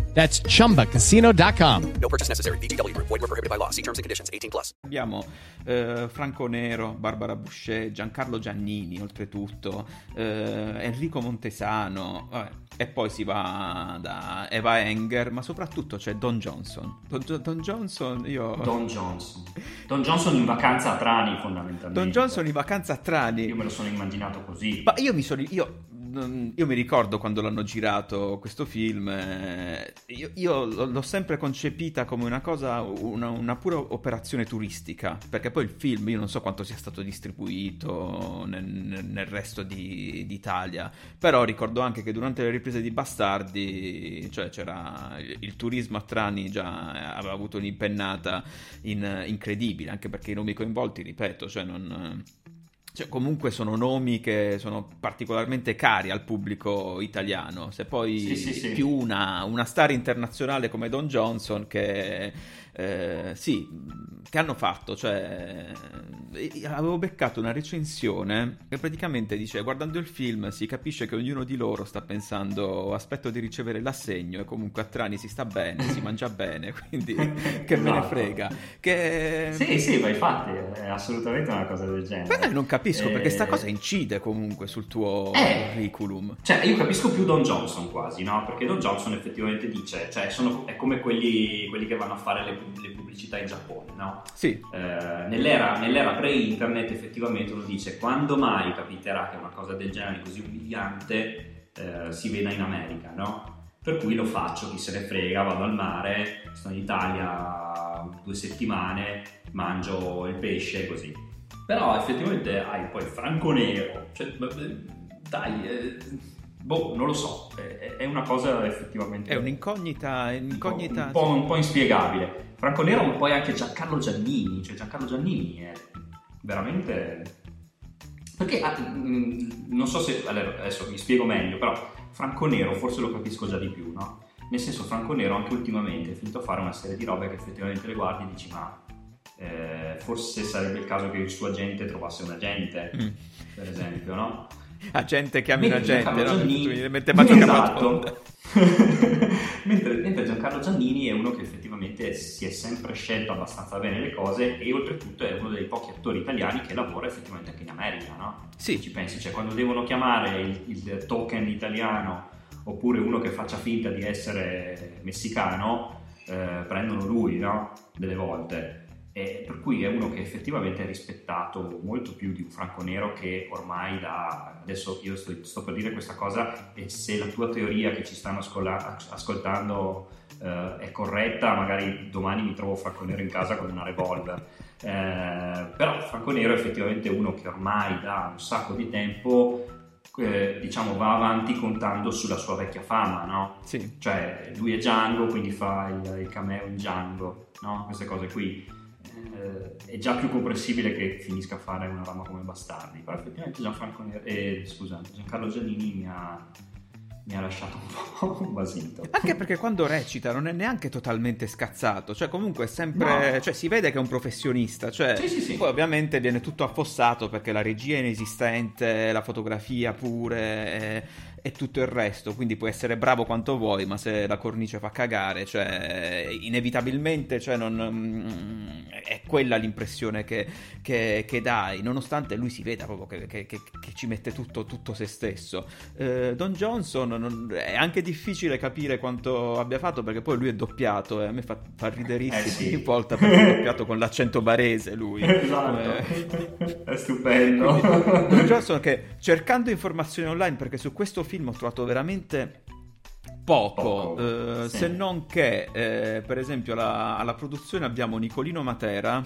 That's chumbacasino.com. No purchase necessary. VGW Group. Void were prohibited by law. See terms and conditions. 18 plus. abbiamo eh, Franco Nero, Barbara Boucher, Giancarlo Giannini, oltretutto, eh, Enrico Montesano, vabbè, e poi si va da Eva Enger, ma soprattutto c'è Don Johnson. Don, Don Johnson, io... Don Johnson. Don Johnson in vacanza a Trani fondamentalmente. Don Johnson in vacanza a Trani. Io me lo sono immaginato così. Ma io mi sono. Io, io mi ricordo quando l'hanno girato questo film. eh, Io, io l'ho sempre concepita come una cosa, una, una pura operazione turistica. Perché poi il film, io non so quanto sia stato distribuito nel, nel- resto di- d'Italia. Però ricordo anche che durante le riprese di Bastardi, cioè c'era il, il turismo a Trani già aveva avuto un'impennata in- incredibile. Anche perché i nomi coinvolti, ripeto, cioè non. Cioè, comunque sono nomi che sono particolarmente cari al pubblico italiano. Se poi Sì, sì, sì. più una, una star internazionale come Don Johnson, che eh, sì, che hanno fatto. Cioè, eh, avevo beccato una recensione che praticamente dice: Guardando il film, si capisce che ognuno di loro sta pensando: Aspetto di ricevere l'assegno, e comunque a Trani si sta bene, si mangia bene, quindi che me ne Esatto. frega. Che Sì, sì, ma infatti è assolutamente una cosa del genere. Però non capisco perché Eh, sta cosa incide comunque sul tuo Eh. curriculum. Cioè, io capisco più Don Johnson quasi, no? Perché Don Johnson effettivamente dice, cioè, sono- è come quelli, quelli che vanno a fare le, le pubblicità in Giappone, no? Sì, Eh, nell'era, nell'era pre-internet effettivamente uno dice quando mai capiterà che una cosa del genere così umiliante eh, si veda in America, no? Per cui lo faccio, chi se ne frega, vado al mare, sto in Italia due settimane, mangio il pesce così. Però effettivamente hai poi Franco Nero, cioè, dai, eh, boh, non lo so, è, una cosa effettivamente... è un'incognita, un'incognita. Un po', un po' inspiegabile. Franco Nero, ma poi anche Giancarlo Giannini. Cioè, Giancarlo Giannini è veramente. Perché ah, mm, non so se allora, adesso mi spiego meglio, però Franco Nero forse lo capisco già di più, no? Nel senso, Franco Nero anche ultimamente è finito a fare una serie di robe che effettivamente le guardi e dici, ma eh, forse sarebbe il caso che il suo agente trovasse un agente, Mm. per esempio, no? Agente chiami un Mentre agente, Giancarlo no? Giannini- mette Baggio Esatto. Mentre, mentre Giancarlo Giannini è uno che effettivamente si è sempre scelto abbastanza bene le cose e oltretutto è uno dei pochi attori italiani che lavora effettivamente anche in America, no? Sì. Ci pensi, cioè quando devono chiamare il, il token italiano oppure uno che faccia finta di essere messicano, eh, prendono lui, no? Delle volte. E per cui è uno che effettivamente è rispettato molto più di un Franco Nero che ormai da adesso io sto, sto per dire questa cosa e se la tua teoria che ci stanno ascola- ascoltando eh, è corretta magari domani mi trovo Franco Nero in casa con una revolver Eh, però Franco Nero è effettivamente uno che ormai da un sacco di tempo eh, diciamo va avanti contando sulla sua vecchia fama no? Sì. cioè lui è Django quindi fa il, il cameo in Django no? queste cose qui eh, è già più comprensibile che finisca a fare una rama come Bastardi però effettivamente Gianfranco eh, scusa, Giancarlo Giannini mi ha, mi ha lasciato un po' basito Anche perché quando recita non è neanche totalmente scazzato, cioè comunque è sempre, No. cioè si vede che è un professionista, cioè Sì, sì, sì. poi ovviamente viene tutto affossato perché la regia è inesistente, la fotografia pure e, tutto il resto, quindi puoi essere bravo quanto vuoi, ma se la cornice fa cagare, cioè inevitabilmente cioè, non, mm, è quella l'impressione che, che- che dai, nonostante lui si veda proprio che, che- che- che ci mette tutto, tutto se stesso. Eh, Don Johnson non- è anche difficile capire quanto abbia fatto perché poi lui è doppiato e a me fa, fa riderissimo Eh, sì. ogni volta perché è doppiato con l'accento barese lui. esatto Eh, è stupendo Don Johnson che cercando informazioni online perché su questo film ho trovato veramente poco, Poco, eh, sì. se non che eh, per esempio alla, alla produzione abbiamo Nicolino Matera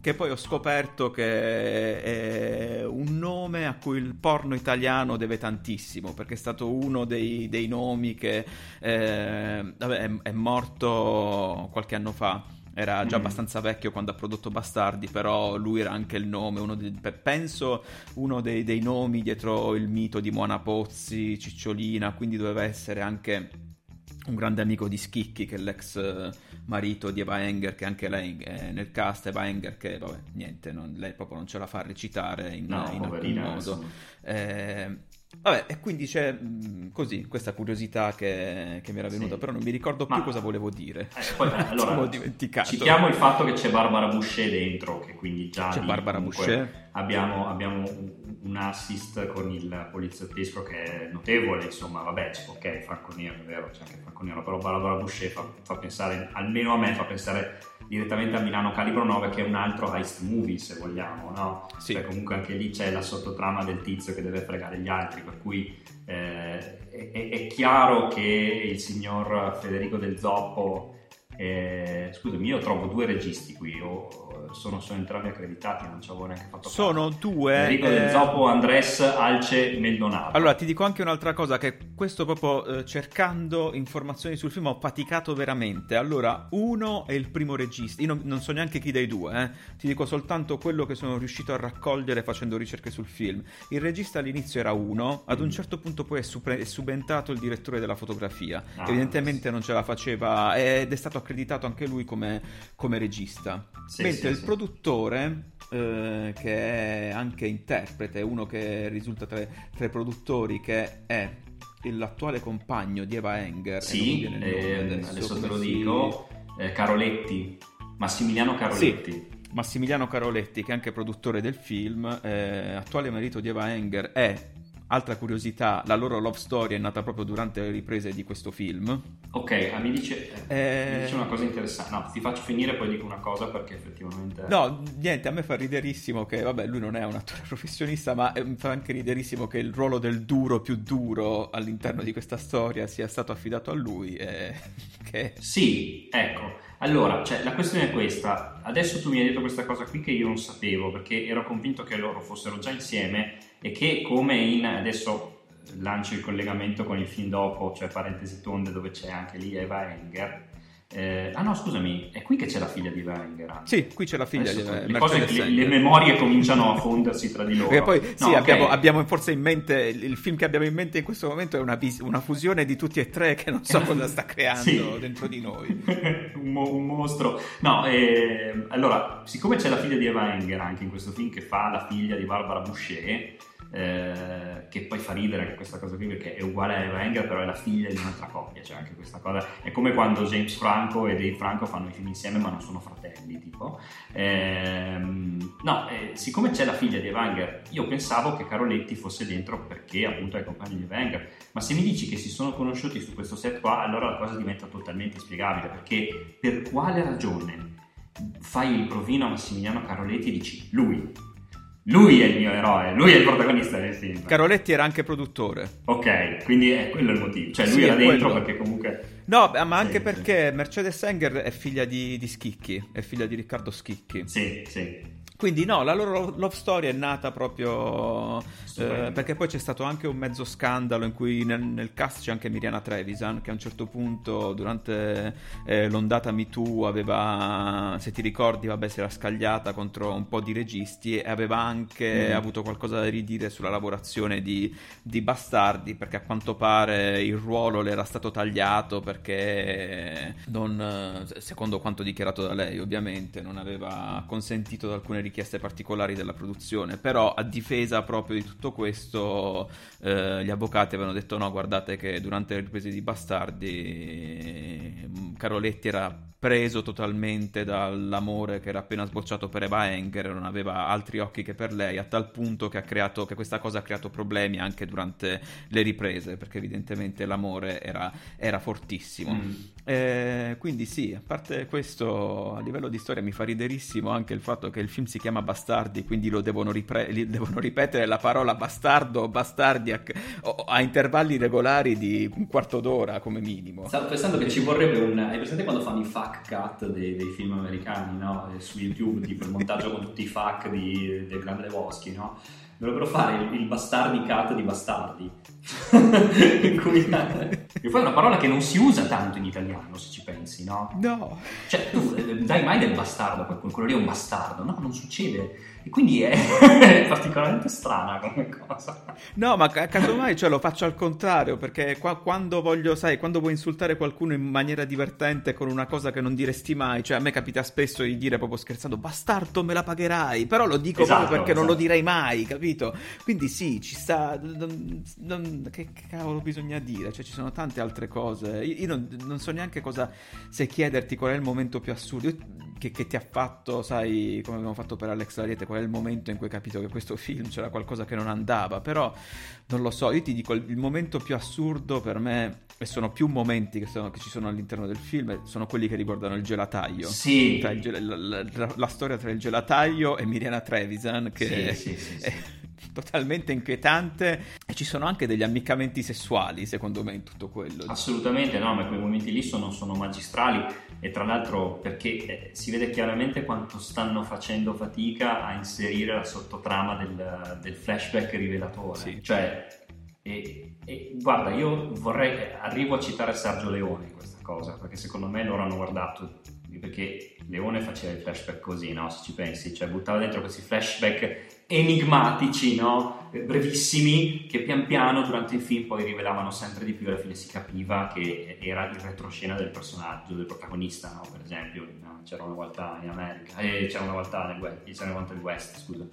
che poi ho scoperto che è un nome a cui il porno italiano deve tantissimo perché è stato uno dei, dei nomi che eh, vabbè, è, è morto qualche anno fa era già Mm. abbastanza vecchio quando ha prodotto Bastardi, però lui era anche il nome, uno dei- pe- penso uno dei, dei nomi dietro il mito di Moana Pozzi, Cicciolina, quindi doveva essere anche un grande amico di Schicchi, che è l'ex eh, marito di Eva Enger, che anche lei è nel cast, Eva Enger, che vabbè, niente, non- lei proprio non ce la fa a recitare in, no, in alcun modo. Eh, vabbè, e quindi c'è mh, così questa curiosità che, che mi era venuta, Sì. però non mi ricordo più Ma- cosa volevo dire. Eh, poi, eh, allora, L'avevo dimenticato. citiamo il fatto che c'è Barbara Boucher dentro, che quindi già C'è lì Barbara comunque Boucher. Abbiamo, abbiamo un, assist con il poliziottesco che è notevole, insomma, vabbè, c'è- ok, Franco Nero, è vero, c'è anche Franco Nero, però Barbara Boucher fa, fa pensare, almeno a me fa pensare direttamente a Milano Calibro 9 che è un altro heist movie se vogliamo, no? Sì. Cioè comunque anche lì c'è la sottotrama del tizio che deve fregare gli altri, per cui eh, è, è- chiaro che il signor Federico del Zoppo eh, scusami, io trovo due registi qui, o sono, sono entrambi accreditati, non ci avevo neanche fatto Sono caso. due. Del eh, Zoppo, Andres, Alce, Meldonato. Allora, ti dico anche un'altra cosa, che questo proprio eh, cercando informazioni sul film ho faticato veramente. Allora, uno è il primo regista, io non, non so neanche chi dei due, eh. ti dico soltanto quello che sono riuscito a raccogliere facendo ricerche sul film. Il regista all'inizio era uno, ad un certo punto poi è, supre- è subentrato il direttore della fotografia. Ah, Evidentemente non ce la faceva ed è stato accreditato anche lui come, come regista. Sì, Mentre sì, il sì. produttore, eh, che è anche interprete, uno che risulta tra, tra i produttori, che è l'attuale compagno di Eva Enger. e Sì, il nome eh, adesso, adesso te lo si- dico, eh, Caroletti, Massimiliano Caroletti. Massimiliano Caroletti, che è anche produttore del film, eh, attuale marito di Eva Enger, è. Altra curiosità, la loro love story è nata proprio durante le riprese di questo film. Ok, ah, mi, dice, Eh, mi dice una cosa interessante. No, ti faccio finire poi dico una cosa perché effettivamente... No, niente, a me fa riderissimo che, vabbè, lui non è un attore professionista, ma eh, mi fa anche riderissimo che il ruolo del duro più duro all'interno di questa storia sia stato affidato a lui. E... che... Sì, ecco. Allora, cioè, la questione è questa. Adesso tu mi hai detto questa cosa qui che io non sapevo perché ero convinto che loro fossero già insieme e che come in... Adesso lancio il collegamento con il film dopo, cioè Parentesi Tonde, dove c'è anche lì Eva Enger. Eh, ah no, scusami, è qui che c'è la figlia di Eva Enger. Sì, qui c'è la figlia Adesso di le, cose- Mercedes le- Enger. le memorie cominciano a fondersi tra di loro. Perché poi No, sì, ok. abbiamo, abbiamo forse in mente il il film che abbiamo in mente in questo momento è una, una fusione di tutti e tre che non so cosa sta creando Sì. dentro di noi. un, mo- un mostro. No, ehm, allora, siccome c'è la figlia di Eva Enger anche in questo film che fa la figlia di Barbara Boucher, eh, che poi fa ridere anche questa cosa qui perché è uguale a Eva Enger però è la figlia di un'altra coppia cioè anche questa cosa è come quando James Franco e Dave Franco fanno i film insieme ma non sono fratelli tipo. Ehm, no eh, siccome c'è la figlia di Eva Enger io pensavo che Caroletti fosse dentro perché appunto è compagno di Eva Enger ma se mi dici che si sono conosciuti su questo set qua allora la cosa diventa totalmente spiegabile perché per quale ragione fai il provino a Massimiliano Caroletti e dici lui lui è il mio eroe, lui è il protagonista del film. Caroletti era anche produttore. Ok, quindi è quello il motivo. Cioè, lui Sì, era dentro quello. perché comunque. No, ma anche Sì, perché Mercedes Enger è figlia di, di Schicchi, è figlia di Riccardo Schicchi. Sì, sì. Quindi no, la loro love story è nata proprio eh, perché poi c'è stato anche un mezzo scandalo in cui nel, nel cast c'è anche Miriana Trevisan che a un certo punto durante eh, l'ondata Me Too aveva, se ti ricordi, vabbè, si era scagliata contro un po' di registi e aveva anche Mm. avuto qualcosa da ridire sulla lavorazione di, di Bastardi perché a quanto pare il ruolo le era stato tagliato perché non, secondo quanto dichiarato da lei ovviamente non aveva consentito ad alcune richieste particolari della produzione però a difesa proprio di tutto questo eh, gli avvocati avevano detto no guardate che durante le riprese di Bastardi mm, Caroletti era preso totalmente dall'amore che era appena sbocciato per Eva Enger non aveva altri occhi che per lei a tal punto che, ha creato, che questa cosa ha creato problemi anche durante le riprese perché evidentemente l'amore era, era fortissimo Mm. eh, quindi sì, a parte questo, a livello di storia mi fa riderissimo anche il fatto che il film si chiama Bastardi, quindi lo devono, ripre- devono ripetere la parola bastardo o bastardi a, a intervalli regolari di un quarto d'ora come minimo. Stavo pensando che ci vorrebbe un. Hai presente quando fanno i fuck cut dei, dei film americani, no? Eh, Su YouTube, tipo il montaggio con tutti i fuck di, del Grande Lewandowski, no? Dovrebbero fare il, il bastardi cut di bastardi. cui. Che poi è una parola che non si usa tanto in italiano, se ci pensi, no? No, Cioè, tu eh, dai mai del bastardo a qualcuno, quello lì è un bastardo, no? Non succede. E quindi è particolarmente strana come cosa. no, ma ca- casomai cioè, lo faccio al contrario perché qua- quando voglio, sai, quando vuoi insultare qualcuno in maniera divertente con una cosa che non diresti mai, cioè a me capita spesso di dire proprio scherzando bastardo me la pagherai, però lo dico Esatto, proprio perché non lo esatto. direi mai, capito? Quindi sì, ci sta. non- non- che cavolo bisogna dire? Cioè, ci sono tante altre cose. Io, io non, non so neanche cosa. Se chiederti qual è il momento più assurdo io- che, che ti ha fatto, sai, come abbiamo fatto per Alex Lariete, qual è il momento in cui hai capito che questo film c'era qualcosa che non andava. Però non lo so. Io ti dico, il, il momento più assurdo per me, e sono più momenti che, sono- che ci sono all'interno del film, sono quelli che riguardano il gelataio. Sì. Il la- la- la storia tra il gelataio e Miriana Trevisan, che Sì, sì, sì, sì. è totalmente inquietante. E ci sono anche degli ammiccamenti sessuali, secondo me, in tutto quello. Assolutamente no, ma quei momenti lì sono, sono magistrali e tra l'altro perché eh, si vede chiaramente quanto stanno facendo fatica a inserire la sottotrama del, del flashback rivelatore. Sì. Cioè, e, e guarda, io vorrei, arrivo a citare Sergio Leone in questa cosa, perché secondo me loro hanno guardato, perché Leone faceva il flashback così, no? Se ci pensi, cioè buttava dentro questi flashback enigmatici, no? brevissimi, che pian piano durante il film poi rivelavano sempre di più alla fine si capiva che era il retroscena del personaggio, del protagonista, no? per esempio c'era una volta in America, eh, c'era una volta nel West, c'era una volta nel West, scusa.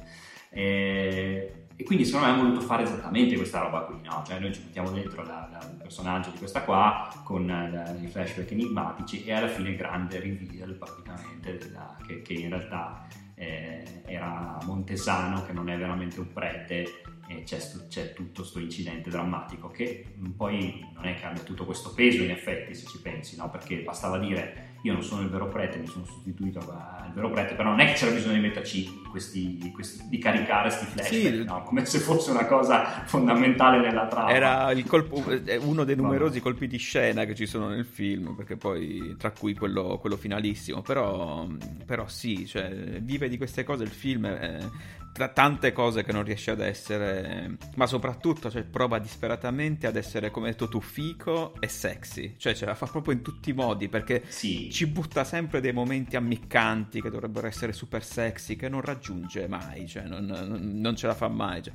E, e quindi secondo me hanno voluto fare esattamente questa roba qui, no? Cioè noi ci mettiamo dentro la- la- il personaggio di questa qua con eh, la- i flashback enigmatici e alla fine grande reveal praticamente della- che, che in realtà eh, era Montesano che non è veramente un prete e c'è, c'è tutto questo incidente drammatico che poi non è che abbia tutto questo peso in effetti se ci pensi, no? Perché bastava dire io non sono il vero prete, mi sono sostituito al vero prete, però non è che c'era bisogno di metterci questi, questi- di caricare questi flashback, Sì. no? come se fosse una cosa fondamentale nella trama. Era il colpo- eh, uno dei numerosi colpi di scena che ci sono nel film, perché poi, tra cui quello, quello finalissimo, però, però sì, cioè, vive di queste cose il film, eh, tra tante cose che non riesce ad essere, ma soprattutto cioè, prova disperatamente ad essere, come hai detto tu, fico e sexy, cioè ce la fa proprio in tutti i modi, perché Sì. ci butta sempre dei momenti ammiccanti che dovrebbero essere super sexy, che non raggiunge mai, cioè non, non- non ce la fa mai. cioè.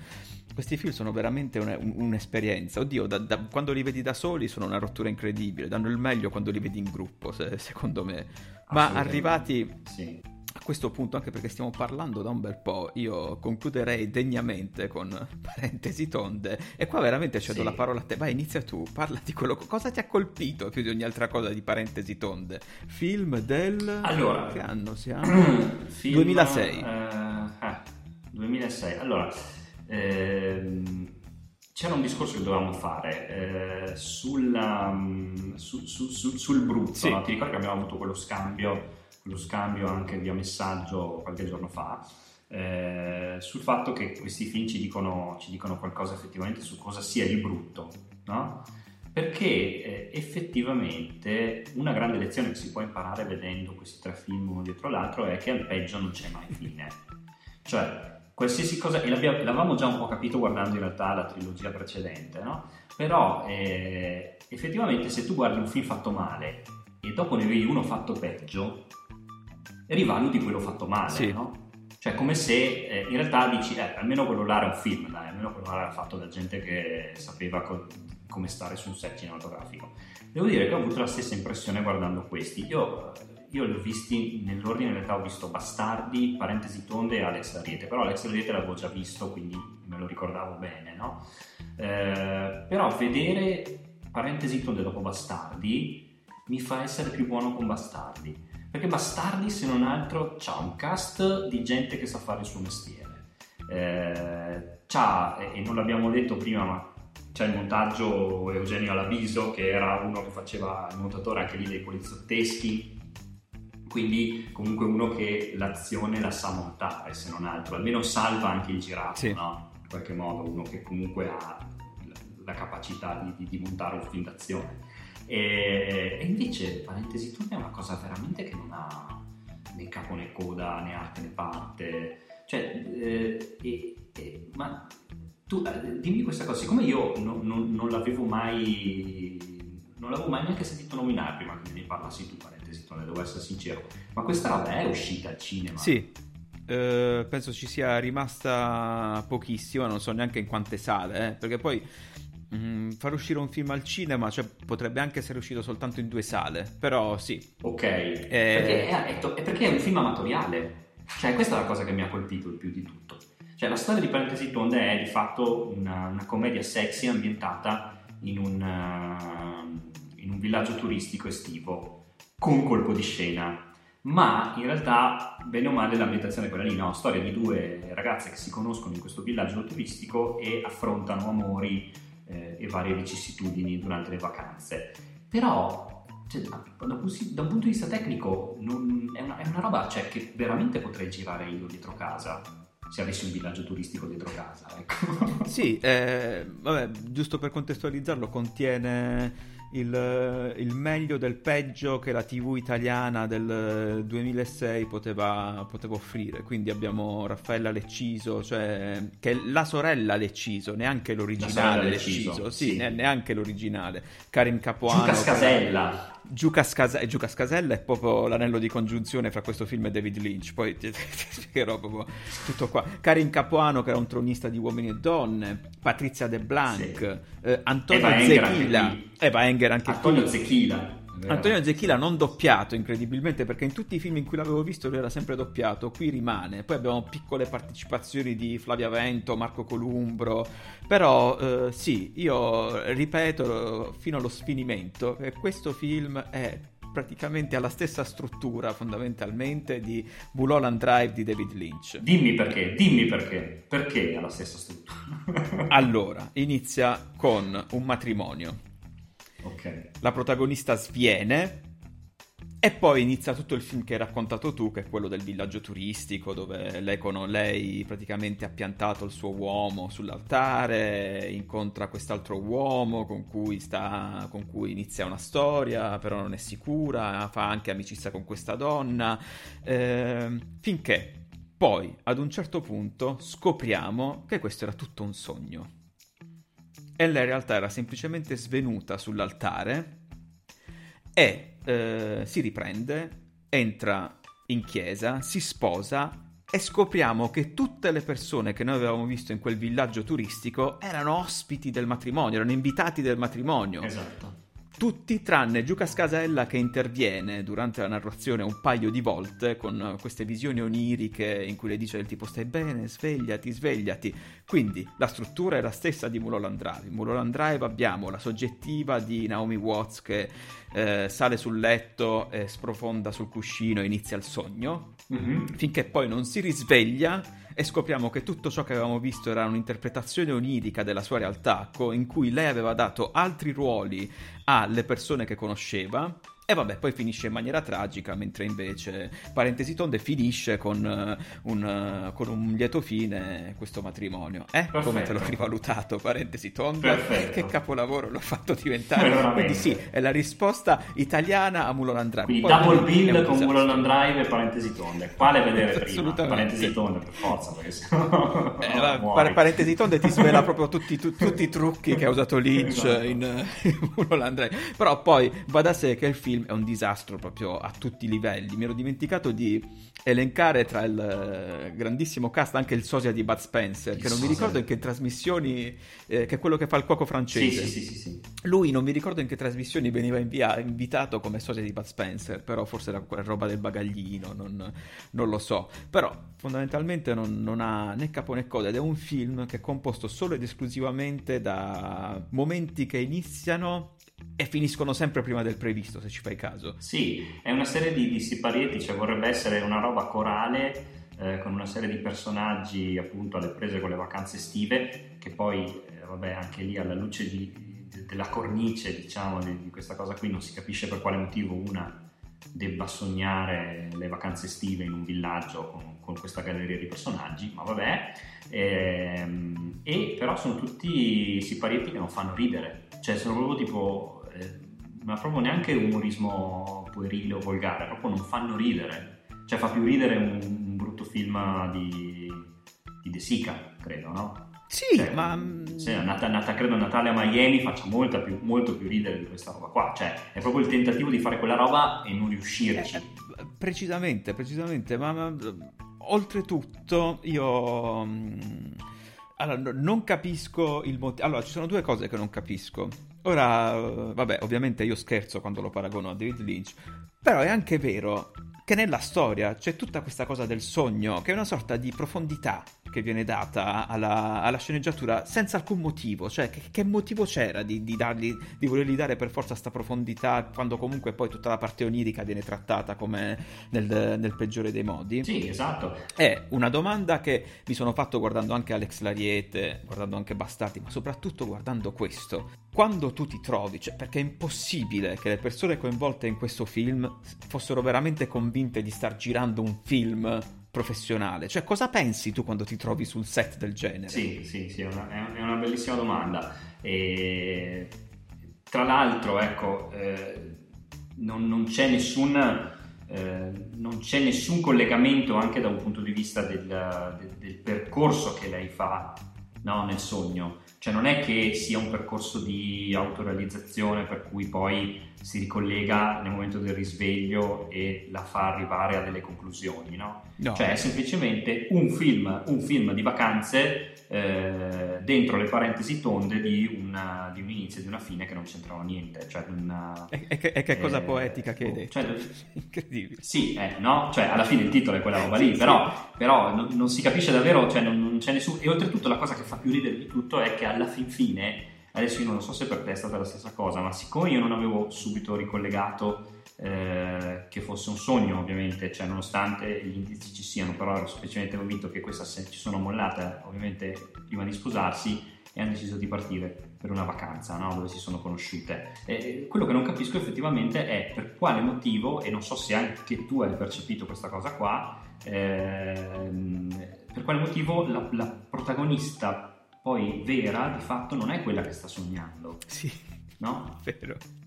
Questi film sono veramente un- un- un'esperienza. Oddio, da- da- quando li vedi da soli sono una rottura incredibile. Danno il meglio quando li vedi in gruppo, se- secondo me. Ma arrivati Sì. Questo punto, anche perché stiamo parlando da un bel po', io concluderei degnamente con parentesi tonde. E qua veramente cedo Sì. la parola a te. Vai, inizia tu, parla di quello. Cosa ti ha colpito più di ogni altra cosa di parentesi tonde? Film del. Allora. Che anno siamo? Film, 2006. eh, eh, 2006. Allora, ehm, c'era un discorso che dovevamo fare eh, sulla, mm, su- su- su- sul brutto. Sì. no? Ti ricordi che abbiamo avuto quello scambio, quello scambio anche via messaggio qualche giorno fa? eh, sul fatto che questi film ci dicono, ci dicono qualcosa effettivamente su cosa sia il brutto, no? Perché eh, effettivamente una grande lezione che si può imparare vedendo questi tre film uno dietro l'altro è che al peggio non c'è mai fine. Cioè, qualsiasi cosa, e l'avevamo già un po' capito guardando in realtà la trilogia precedente, no? Però eh, effettivamente se tu guardi un film fatto male e dopo ne vedi uno fatto peggio, rivaluti quello fatto male, Sì. no? Cioè, come se eh, in realtà dici, eh, almeno quello là era un film, dai, almeno quello là era fatto da gente che sapeva co- come stare su un set cinematografico. Devo dire che ho avuto la stessa impressione guardando questi. Io, io li ho visti nell'ordine, in realtà ho visto Bastardi, Parentesi Tonde e Alex D'Ariete, però Alex D'Ariete l'avevo già visto, quindi me lo ricordavo bene, no? Eh, però vedere Parentesi Tonde dopo Bastardi mi fa essere più buono con Bastardi. Perché Bastardi, se non altro, c'ha un cast di gente che sa fare il suo mestiere. Eh, c'ha, e non l'abbiamo detto prima, ma c'è il montaggio Eugenio Alabiso, che era uno che faceva il montatore anche lì dei poliziotteschi. Quindi comunque uno che l'azione la sa montare, se non altro, almeno salva anche il girato, Sì. no? In qualche modo, uno che comunque ha la, la capacità di, di- di montare un film d'azione. E, e invece, parentesi, tu è una cosa veramente che non ha né capo né coda, né arte né parte. Cioè, eh, e- e- ma tu eh, dimmi questa cosa, siccome io non, non- non l'avevo mai. Non l'avevo mai neanche sentito nominare prima che mi parlassi tu, parentesi, ne devo essere sincero. Ma questa roba è uscita al cinema? Sì, eh, penso ci sia rimasta pochissima, non so neanche in quante sale, eh, perché poi mm, far uscire un film al cinema cioè, potrebbe anche essere uscito soltanto in due sale, però sì. Ok, perché, è, è to- è perché è un film amatoriale. Cioè, questa è la cosa che mi ha colpito il più di tutto. Cioè, la storia di Parentesi Tonde è di fatto una, una commedia sexy ambientata in un, eh, in un villaggio turistico estivo con colpo di scena. Ma in realtà, bene o male, l'ambientazione è quella lì, no? Storia di due ragazze che si conoscono in questo villaggio turistico e affrontano amori eh, e varie vicissitudini durante le vacanze. Però, cioè, da, da un da un punto di vista tecnico, non- è, una, è una roba cioè, che veramente potrei girare io dietro casa, se avessi un villaggio turistico dietro casa, ecco. Sì, eh, vabbè, giusto per contestualizzarlo, contiene il, il meglio del peggio che la TV italiana del 2006 poteva, poteva offrire. Quindi abbiamo Raffaella Lecciso, cioè, che è la sorella Lecciso, neanche l'originale Lecciso, Lecciso, sì, sì. ne- neanche l'originale. Karim Capuano. Giuca Scasella. Giuca, Scasa- Giuca Scasella è proprio l'anello di congiunzione fra questo film e David Lynch. Poi ti, ti spiegherò proprio tutto qua. Karim Capuano, che era un tronista di uomini e donne, Patrizia De Blanc, eh, Antonio Eva Zechila. Eva Enger anche Antonio qui. Zecchila. Antonio Zechila non doppiato incredibilmente perché in tutti i film in cui l'avevo visto lui era sempre doppiato, qui rimane. Poi abbiamo piccole partecipazioni di Flavia Vento, Marco Columbro, però eh, sì, io ripeto fino allo sfinimento che questo film è praticamente alla stessa struttura fondamentalmente di Mulholland Drive di David Lynch. Dimmi perché, dimmi perché. Perché ha la stessa struttura? Allora, inizia con un matrimonio. Ok. la protagonista sviene e poi inizia tutto il film che hai raccontato tu, che è quello del villaggio turistico, dove lei, con- lei praticamente ha piantato il suo uomo sull'altare, incontra quest'altro uomo con cui, sta, con cui inizia una storia, però non è sicura, fa anche amicizia con questa donna, ehm, finché poi ad un certo punto scopriamo che questo era tutto un sogno. E lei in realtà era semplicemente svenuta sull'altare e eh, si riprende, entra in chiesa, si sposa e scopriamo che tutte le persone che noi avevamo visto in quel villaggio turistico erano ospiti del matrimonio, erano invitati del matrimonio. Esatto. Tutti tranne Giuca Scasella che interviene durante la narrazione un paio di volte con queste visioni oniriche in cui le dice del tipo stai bene, svegliati, svegliati. Quindi la struttura è la stessa di Mulholland Drive. In Mulholland Drive abbiamo la soggettiva di Naomi Watts che eh, sale sul letto, e sprofonda sul cuscino e inizia il sogno, mm-hmm. finché poi non si risveglia e scopriamo che tutto ciò che avevamo visto era un'interpretazione onirica della sua realtà, in cui lei aveva dato altri ruoli alle persone che conosceva e vabbè, poi finisce in maniera tragica, mentre invece, parentesi tonde, finisce con, uh, un, uh, con un lieto fine questo matrimonio. Eh? Perfetto. Come te l'ho rivalutato, parentesi tonde? Perfetto. Che capolavoro l'ho fatto diventare. Quindi sì, è la risposta italiana a Mulholland Drive. Quindi poi double bill con Mulholland Drive e parentesi tonde. Quale vedere prima? Parentesi tonde per forza, perché sennò... Eh, no, parentesi tonde ti svela proprio tutti, tu, tutti, i trucchi che ha usato Lynch esatto. in, in Mulholland Drive. Però poi va da sé che il film film è un disastro proprio a tutti i livelli. Mi ero dimenticato di elencare tra il eh, grandissimo cast anche il sosia di Bud Spencer, il che non sosia. mi ricordo in che trasmissioni, eh, che è quello che fa il cuoco francese. Sì, sì, sì, Lui non mi ricordo in che trasmissioni veniva invia- invitato come sosia di Bud Spencer, però forse era quella roba del bagaglino, non, non lo so. Però fondamentalmente non, non ha né capo né coda ed è un film che è composto solo ed esclusivamente da momenti che iniziano e finiscono sempre prima del previsto, se ci fai caso. Sì, è una serie di, di siparietti, cioè vorrebbe essere una roba corale eh, con una serie di personaggi appunto alle prese con le vacanze estive, che poi, eh, vabbè, anche lì alla luce di, della cornice, diciamo, di, di, questa cosa qui non si capisce per quale motivo una debba sognare le vacanze estive in un villaggio con, con questa galleria di personaggi, ma vabbè. Ehm, e però sono tutti siparietti che non fanno ridere, cioè sono proprio tipo eh, ma proprio neanche umorismo puerile o volgare, proprio non fanno ridere. Cioè fa più ridere un, un brutto film di, di De Sica, credo, no? Sì, cioè, ma... Sì, nata, nata, credo Natale a Miami faccia più, molto più ridere di questa roba qua. Cioè, è proprio il tentativo di fare quella roba e non riuscirci. Eh, precisamente, precisamente, ma, ma oltretutto io... Mm, allora, non capisco il motivo... Allora, ci sono due cose che non capisco. Ora, vabbè, ovviamente io scherzo quando lo paragono a David Lynch, però è anche vero che nella storia c'è tutta questa cosa del sogno, che è una sorta di profondità che viene data alla, alla sceneggiatura senza alcun motivo, cioè che, che motivo c'era di, di, dargli, di volergli dare per forza questa profondità quando comunque poi tutta la parte onirica viene trattata come nel, nel, peggiore dei modi? Sì, esatto. È una domanda che mi sono fatto guardando anche Alex Lariete, guardando anche Bastardi, ma soprattutto guardando questo. Quando tu ti trovi, cioè perché è impossibile che le persone coinvolte in questo film fossero veramente convinte di star girando un film professionale? Cioè, cosa pensi tu quando ti trovi sul set del genere? Sì, sì, sì, è una, è una bellissima domanda. E, tra l'altro, ecco, eh, non, non, c'è nessun, eh, non, c'è nessun, collegamento anche da un punto di vista del, del, del percorso che lei fa no, nel sogno. Cioè non è che sia un percorso di autorealizzazione per cui poi si ricollega nel momento del risveglio e la fa arrivare a delle conclusioni, no? No. Cioè è semplicemente un film, un film di vacanze eh, dentro le parentesi tonde di, una, di, un inizio e di una fine che non c'entrano niente. Cioè una, e, e, che, e che cosa eh, poetica che hai detto. Cioè, Incredibile. Sì, eh, no? Cioè alla fine il titolo è quella roba lì, sì, però, sì. però non, non, si capisce davvero, cioè non, non c'è nessuno... E oltretutto la cosa che fa più ridere di tutto è che alla fin fine Adesso io non so se per te è stata la stessa cosa, ma siccome io non avevo subito ricollegato eh, che fosse un sogno, ovviamente, cioè nonostante gli indizi ci siano, però ero semplicemente convinto che questa se- ci sono mollate, ovviamente, prima di sposarsi e hanno deciso di partire per una vacanza, no? dove si sono conosciute. E quello che non capisco effettivamente è per quale motivo, e non so se anche tu hai percepito questa cosa qua, ehm, per quale motivo la, la protagonista poi vera di fatto non è quella che sta sognando. Sì, no? Vero.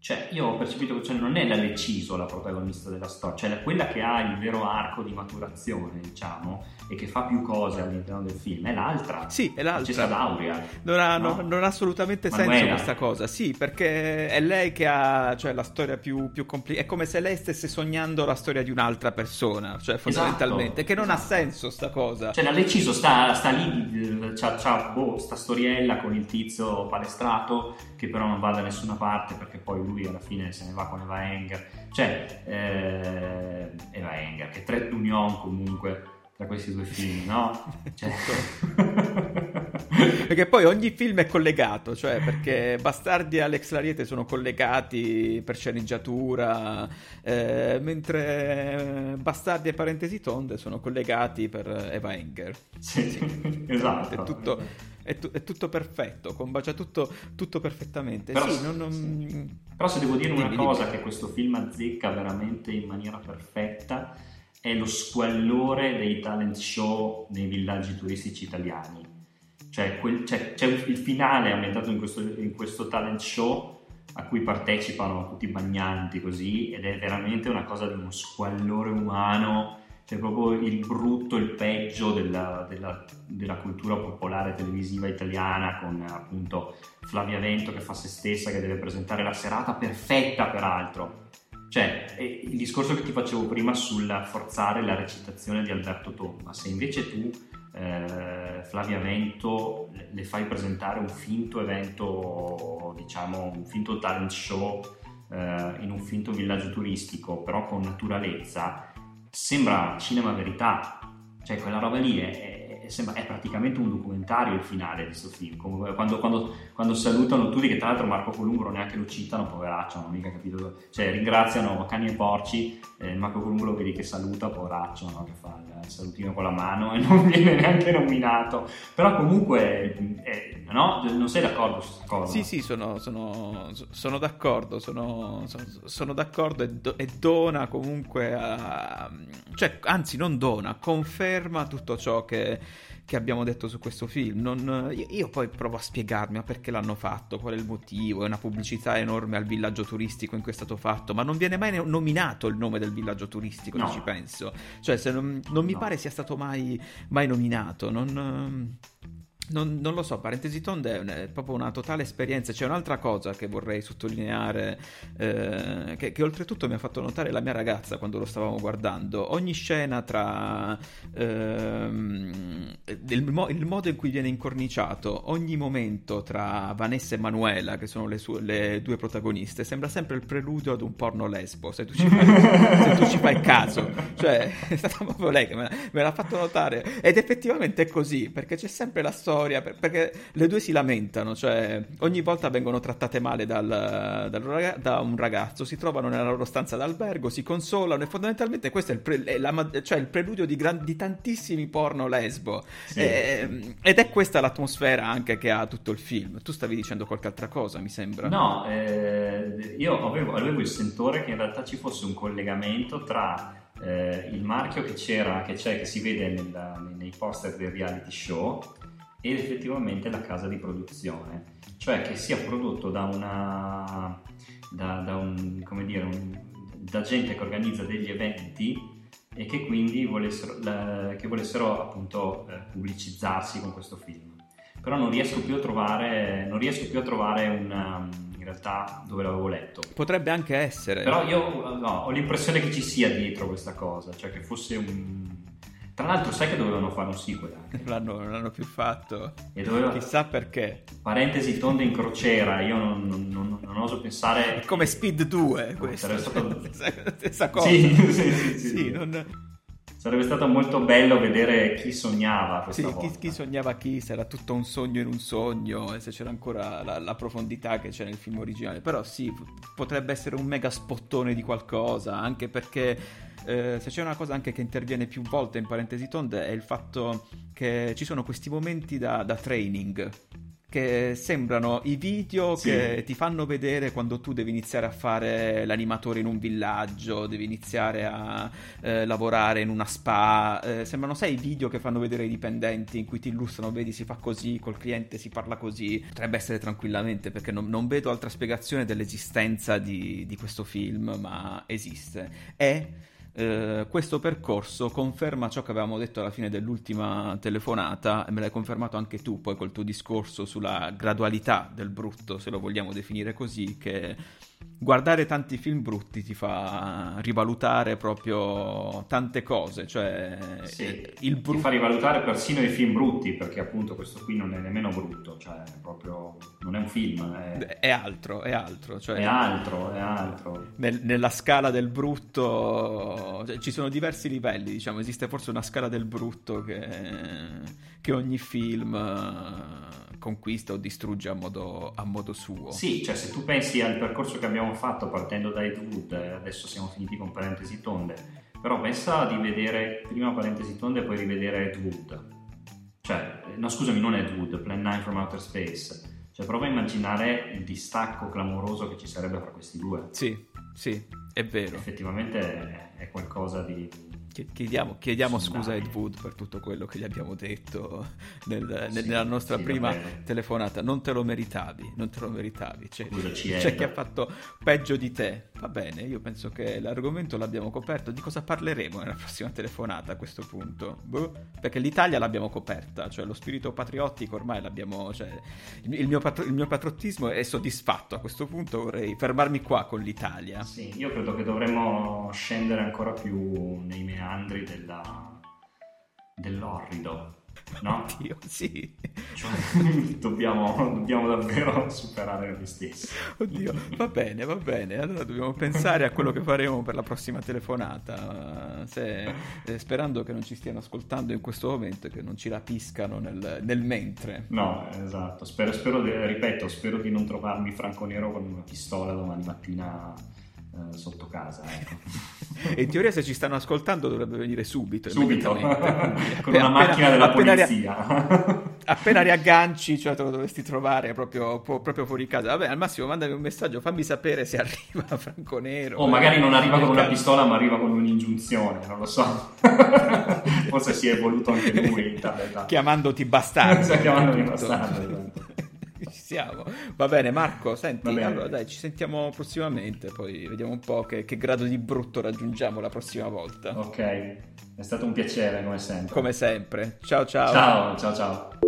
Cioè, io ho percepito che cioè, non è la Leciso la protagonista della storia, cioè la- quella che ha il vero arco di maturazione, diciamo, e che fa più cose all'interno del film, è l'altra. Sì, è l'altra. Cessa Lauria. Non ha, No? non- non ha assolutamente senso Manuela. questa cosa, sì, perché è lei che ha cioè, la storia più, più complicata. È come se lei stesse sognando la storia di un'altra persona, cioè fondamentalmente, che non ha esatto. senso sta cosa. Cioè, la Leciso sta, sta lì, c'ha, c'ha, boh, sta storiella con il tizio palestrato che però non va da nessuna parte perché poi lui alla fine se ne va con Eva Enger. Cioè, eh, Eva Enger, che tre d'union comunque tra questi due film, no? Cioè... Perché poi ogni film è collegato, cioè perché Bastardi e Alex Lariete sono collegati per sceneggiatura, eh, mentre Bastardi e Parentesi Tonde sono collegati per Eva Enger. Sì, esatto. È tutto, è tu- è tutto perfetto, combacia tutto, tutto perfettamente. Però- sì, non- non- Però se devo dire una cosa che questo film azzecca veramente in maniera perfetta è lo squallore dei talent show nei villaggi turistici italiani. Cioè, quel- cioè, c'è il finale ambientato in questo, in questo talent show a cui partecipano tutti i bagnanti così ed è veramente una cosa di uno squallore umano cioè proprio il brutto, il peggio della, della- della cultura popolare televisiva italiana con appunto Flavia Vento che fa se stessa, che deve presentare la serata perfetta peraltro. Cioè, è il discorso che ti facevo prima sul forzare la recitazione di Alberto Tomba, se invece tu, eh, Flavia Vento, le- fai presentare un finto evento, diciamo, un finto talent show eh, in un finto villaggio turistico, però con naturalezza, sembra cinema verità. Cioè, quella roba lì è- sembra- è praticamente un documentario il finale di questo film. Quando, quando- quando salutano tutti, che tra l'altro Marco Columbro neanche lo citano, poveraccio, non ho mica capito. Cioè, ringraziano cani e porci, eh, Marco Columbro vedi che saluta, poveraccio, no? che fa il salutino con la mano e non viene neanche nominato. Però comunque, eh, no? Non sei d'accordo su questa cosa? Sì, sì, sono, sono- sono d'accordo, sono- sono d'accordo e, do- e dona comunque a... cioè, anzi non dona, conferma tutto ciò che, che abbiamo detto su questo film. Non- io, io poi provo a spiegarmi ma perché l'hanno fatto, qual è il motivo, è una pubblicità enorme al villaggio turistico in cui è stato fatto, ma non viene mai nominato il nome del villaggio turistico, No. ci penso. Cioè, se non, non mi No. pare sia stato mai, mai nominato, non... Non, non lo so, Parentesi Tonde è, proprio una totale esperienza. C'è un'altra cosa che vorrei sottolineare, eh, che, che oltretutto mi ha fatto notare la mia ragazza quando lo stavamo guardando. Ogni scena tra ehm, il, il modo in cui viene incorniciato, ogni momento tra Vanessa e Manuela, che sono le, sue- le due protagoniste, sembra sempre il preludio ad un porno lesbo. Se tu ci fai, tu ci fai caso, cioè è stata proprio lei che me, l'ha- me l'ha fatto notare. Ed effettivamente è così, perché c'è sempre la storia, per- perché le due si lamentano, cioè ogni volta vengono trattate male dal, dal raga- da un ragazzo, si trovano nella loro stanza d'albergo, si consolano e fondamentalmente questo è il, pre- è la cioè il preludio di, gran- di tantissimi porno lesbo. Sì. Ehm, ed è questa l'atmosfera anche che ha tutto il film. Tu stavi dicendo qualche altra cosa, mi sembra. No, eh, io avevo, avevo il sentore che in realtà ci fosse un collegamento tra eh, il marchio che c'era, che c'è, che si vede nella- nei poster del reality show ed effettivamente la casa di produzione, cioè che sia prodotto da una da, da un, come dire, un- da gente che organizza degli eventi e che quindi volessero, la- che volessero appunto eh, pubblicizzarsi con questo film. Però non riesco più a trovare non riesco più a trovare una in realtà dove l'avevo letto. Potrebbe anche essere. però io no, ho l'impressione che ci sia dietro questa cosa cioè che fosse un tra l'altro sai che dovevano fare un sequel anche L'hanno, non l'hanno più fatto. e doveva Chissà perché. parentesi tonde in crociera io non, non- non- non oso pensare È come Speed 2 questo. Sarebbe stato- Stessa cosa. Sì, sì, sì, sì, Sì, sì. non- sarebbe stato molto bello vedere chi sognava sì, questa chi, volta chi sognava chi, se era tutto un sogno in un sogno, e se c'era ancora la, la profondità che c'è nel film originale. Però sì, potrebbe essere un mega spottone di qualcosa, anche perché eh, se c'è una cosa anche che interviene più volte in parentesi tonde è il fatto che ci sono questi momenti da, da training. Che sembrano i video Sì. che ti fanno vedere quando tu devi iniziare a fare l'animatore in un villaggio, devi iniziare a eh, lavorare in una spa. eh, sembrano, sai, i video che fanno vedere i dipendenti in cui ti illustrano, vedi, si fa così, col cliente si parla così. Potrebbe essere tranquillamente perché non, non vedo altra spiegazione dell'esistenza di, di questo film, ma esiste. È eh, questo percorso conferma ciò che avevamo detto alla fine dell'ultima telefonata e me l'hai confermato anche tu poi col tuo discorso sulla gradualità del brutto, se lo vogliamo definire così, che guardare tanti film brutti ti fa rivalutare proprio tante cose, cioè Sì, eh, il ti brutto... fa rivalutare persino i film brutti, perché appunto questo qui non è nemmeno brutto, cioè proprio non è un film, è, È altro, è altro, cioè è altro, è altro. nel- nella scala del brutto cioè, ci sono diversi livelli, diciamo, esiste forse una scala del brutto che, che ogni film eh, conquista o distrugge a modo, a modo suo. Sì, cioè se tu pensi al percorso che abbiamo fatto partendo da Ed Wood, adesso siamo finiti con parentesi tonde, però pensa di vedere prima parentesi tonde e poi rivedere Ed Wood. Cioè, eh, no scusami, non Ed Wood, Plan 9 from Outer Space. Cioè prova a immaginare il distacco clamoroso che ci sarebbe fra questi due. Sì, sì, è vero. Effettivamente è- è qualcosa di... Ch- Chiediamo, chiediamo scusa a. Ed Wood per tutto quello che gli abbiamo detto nel- Sì, nella nostra sì, prima telefonata. Non te lo meritavi, non te lo meritavi. C'è, c'è chi ha fatto peggio di te. Va bene, io penso che l'argomento l'abbiamo coperto. Di cosa parleremo nella prossima telefonata a questo punto? Boh, perché l'Italia l'abbiamo coperta, cioè lo spirito patriottico ormai l'abbiamo... Cioè, il, il mio patro- il mio patriottismo è soddisfatto a questo punto, vorrei fermarmi qua con l'Italia. Sì, io credo che dovremmo scendere ancora più nei meandri della... dell'orrido, no? Dio, sì. Cioè, dobbiamo, dobbiamo davvero superare noi stessi. Oddio, va bene, va bene. Allora dobbiamo pensare a quello che faremo per la prossima telefonata. Se- eh, sperando che non ci stiano ascoltando in questo momento e che non ci rapiscano nel, nel mentre. No, esatto. Spero, spero ripeto, spero di non trovarmi Franco Nero con una pistola domani mattina eh, sotto casa. Ecco. E in teoria, se ci stanno ascoltando, dovrebbe venire subito. Subito, con una appena- macchina della appena polizia. Appena riagganci, cioè te lo dovresti trovare proprio, po- proprio fuori casa. Vabbè, al massimo mandami un messaggio, fammi sapere se arriva Franco Nero. O magari non arriva con una pistola, ma arriva con un'ingiunzione, non lo so. Forse si è evoluto anche lui chiamandoti bastardo. Sta chiamandoli Tutto. bastardo, esatto. Ci siamo. Va bene, Marco, senti, bene. allora dai, ci sentiamo prossimamente, poi vediamo un po' che, che grado di brutto raggiungiamo la prossima volta. Ok, è stato un piacere come sempre. Come sempre. Ciao ciao. Ciao, ciao, ciao.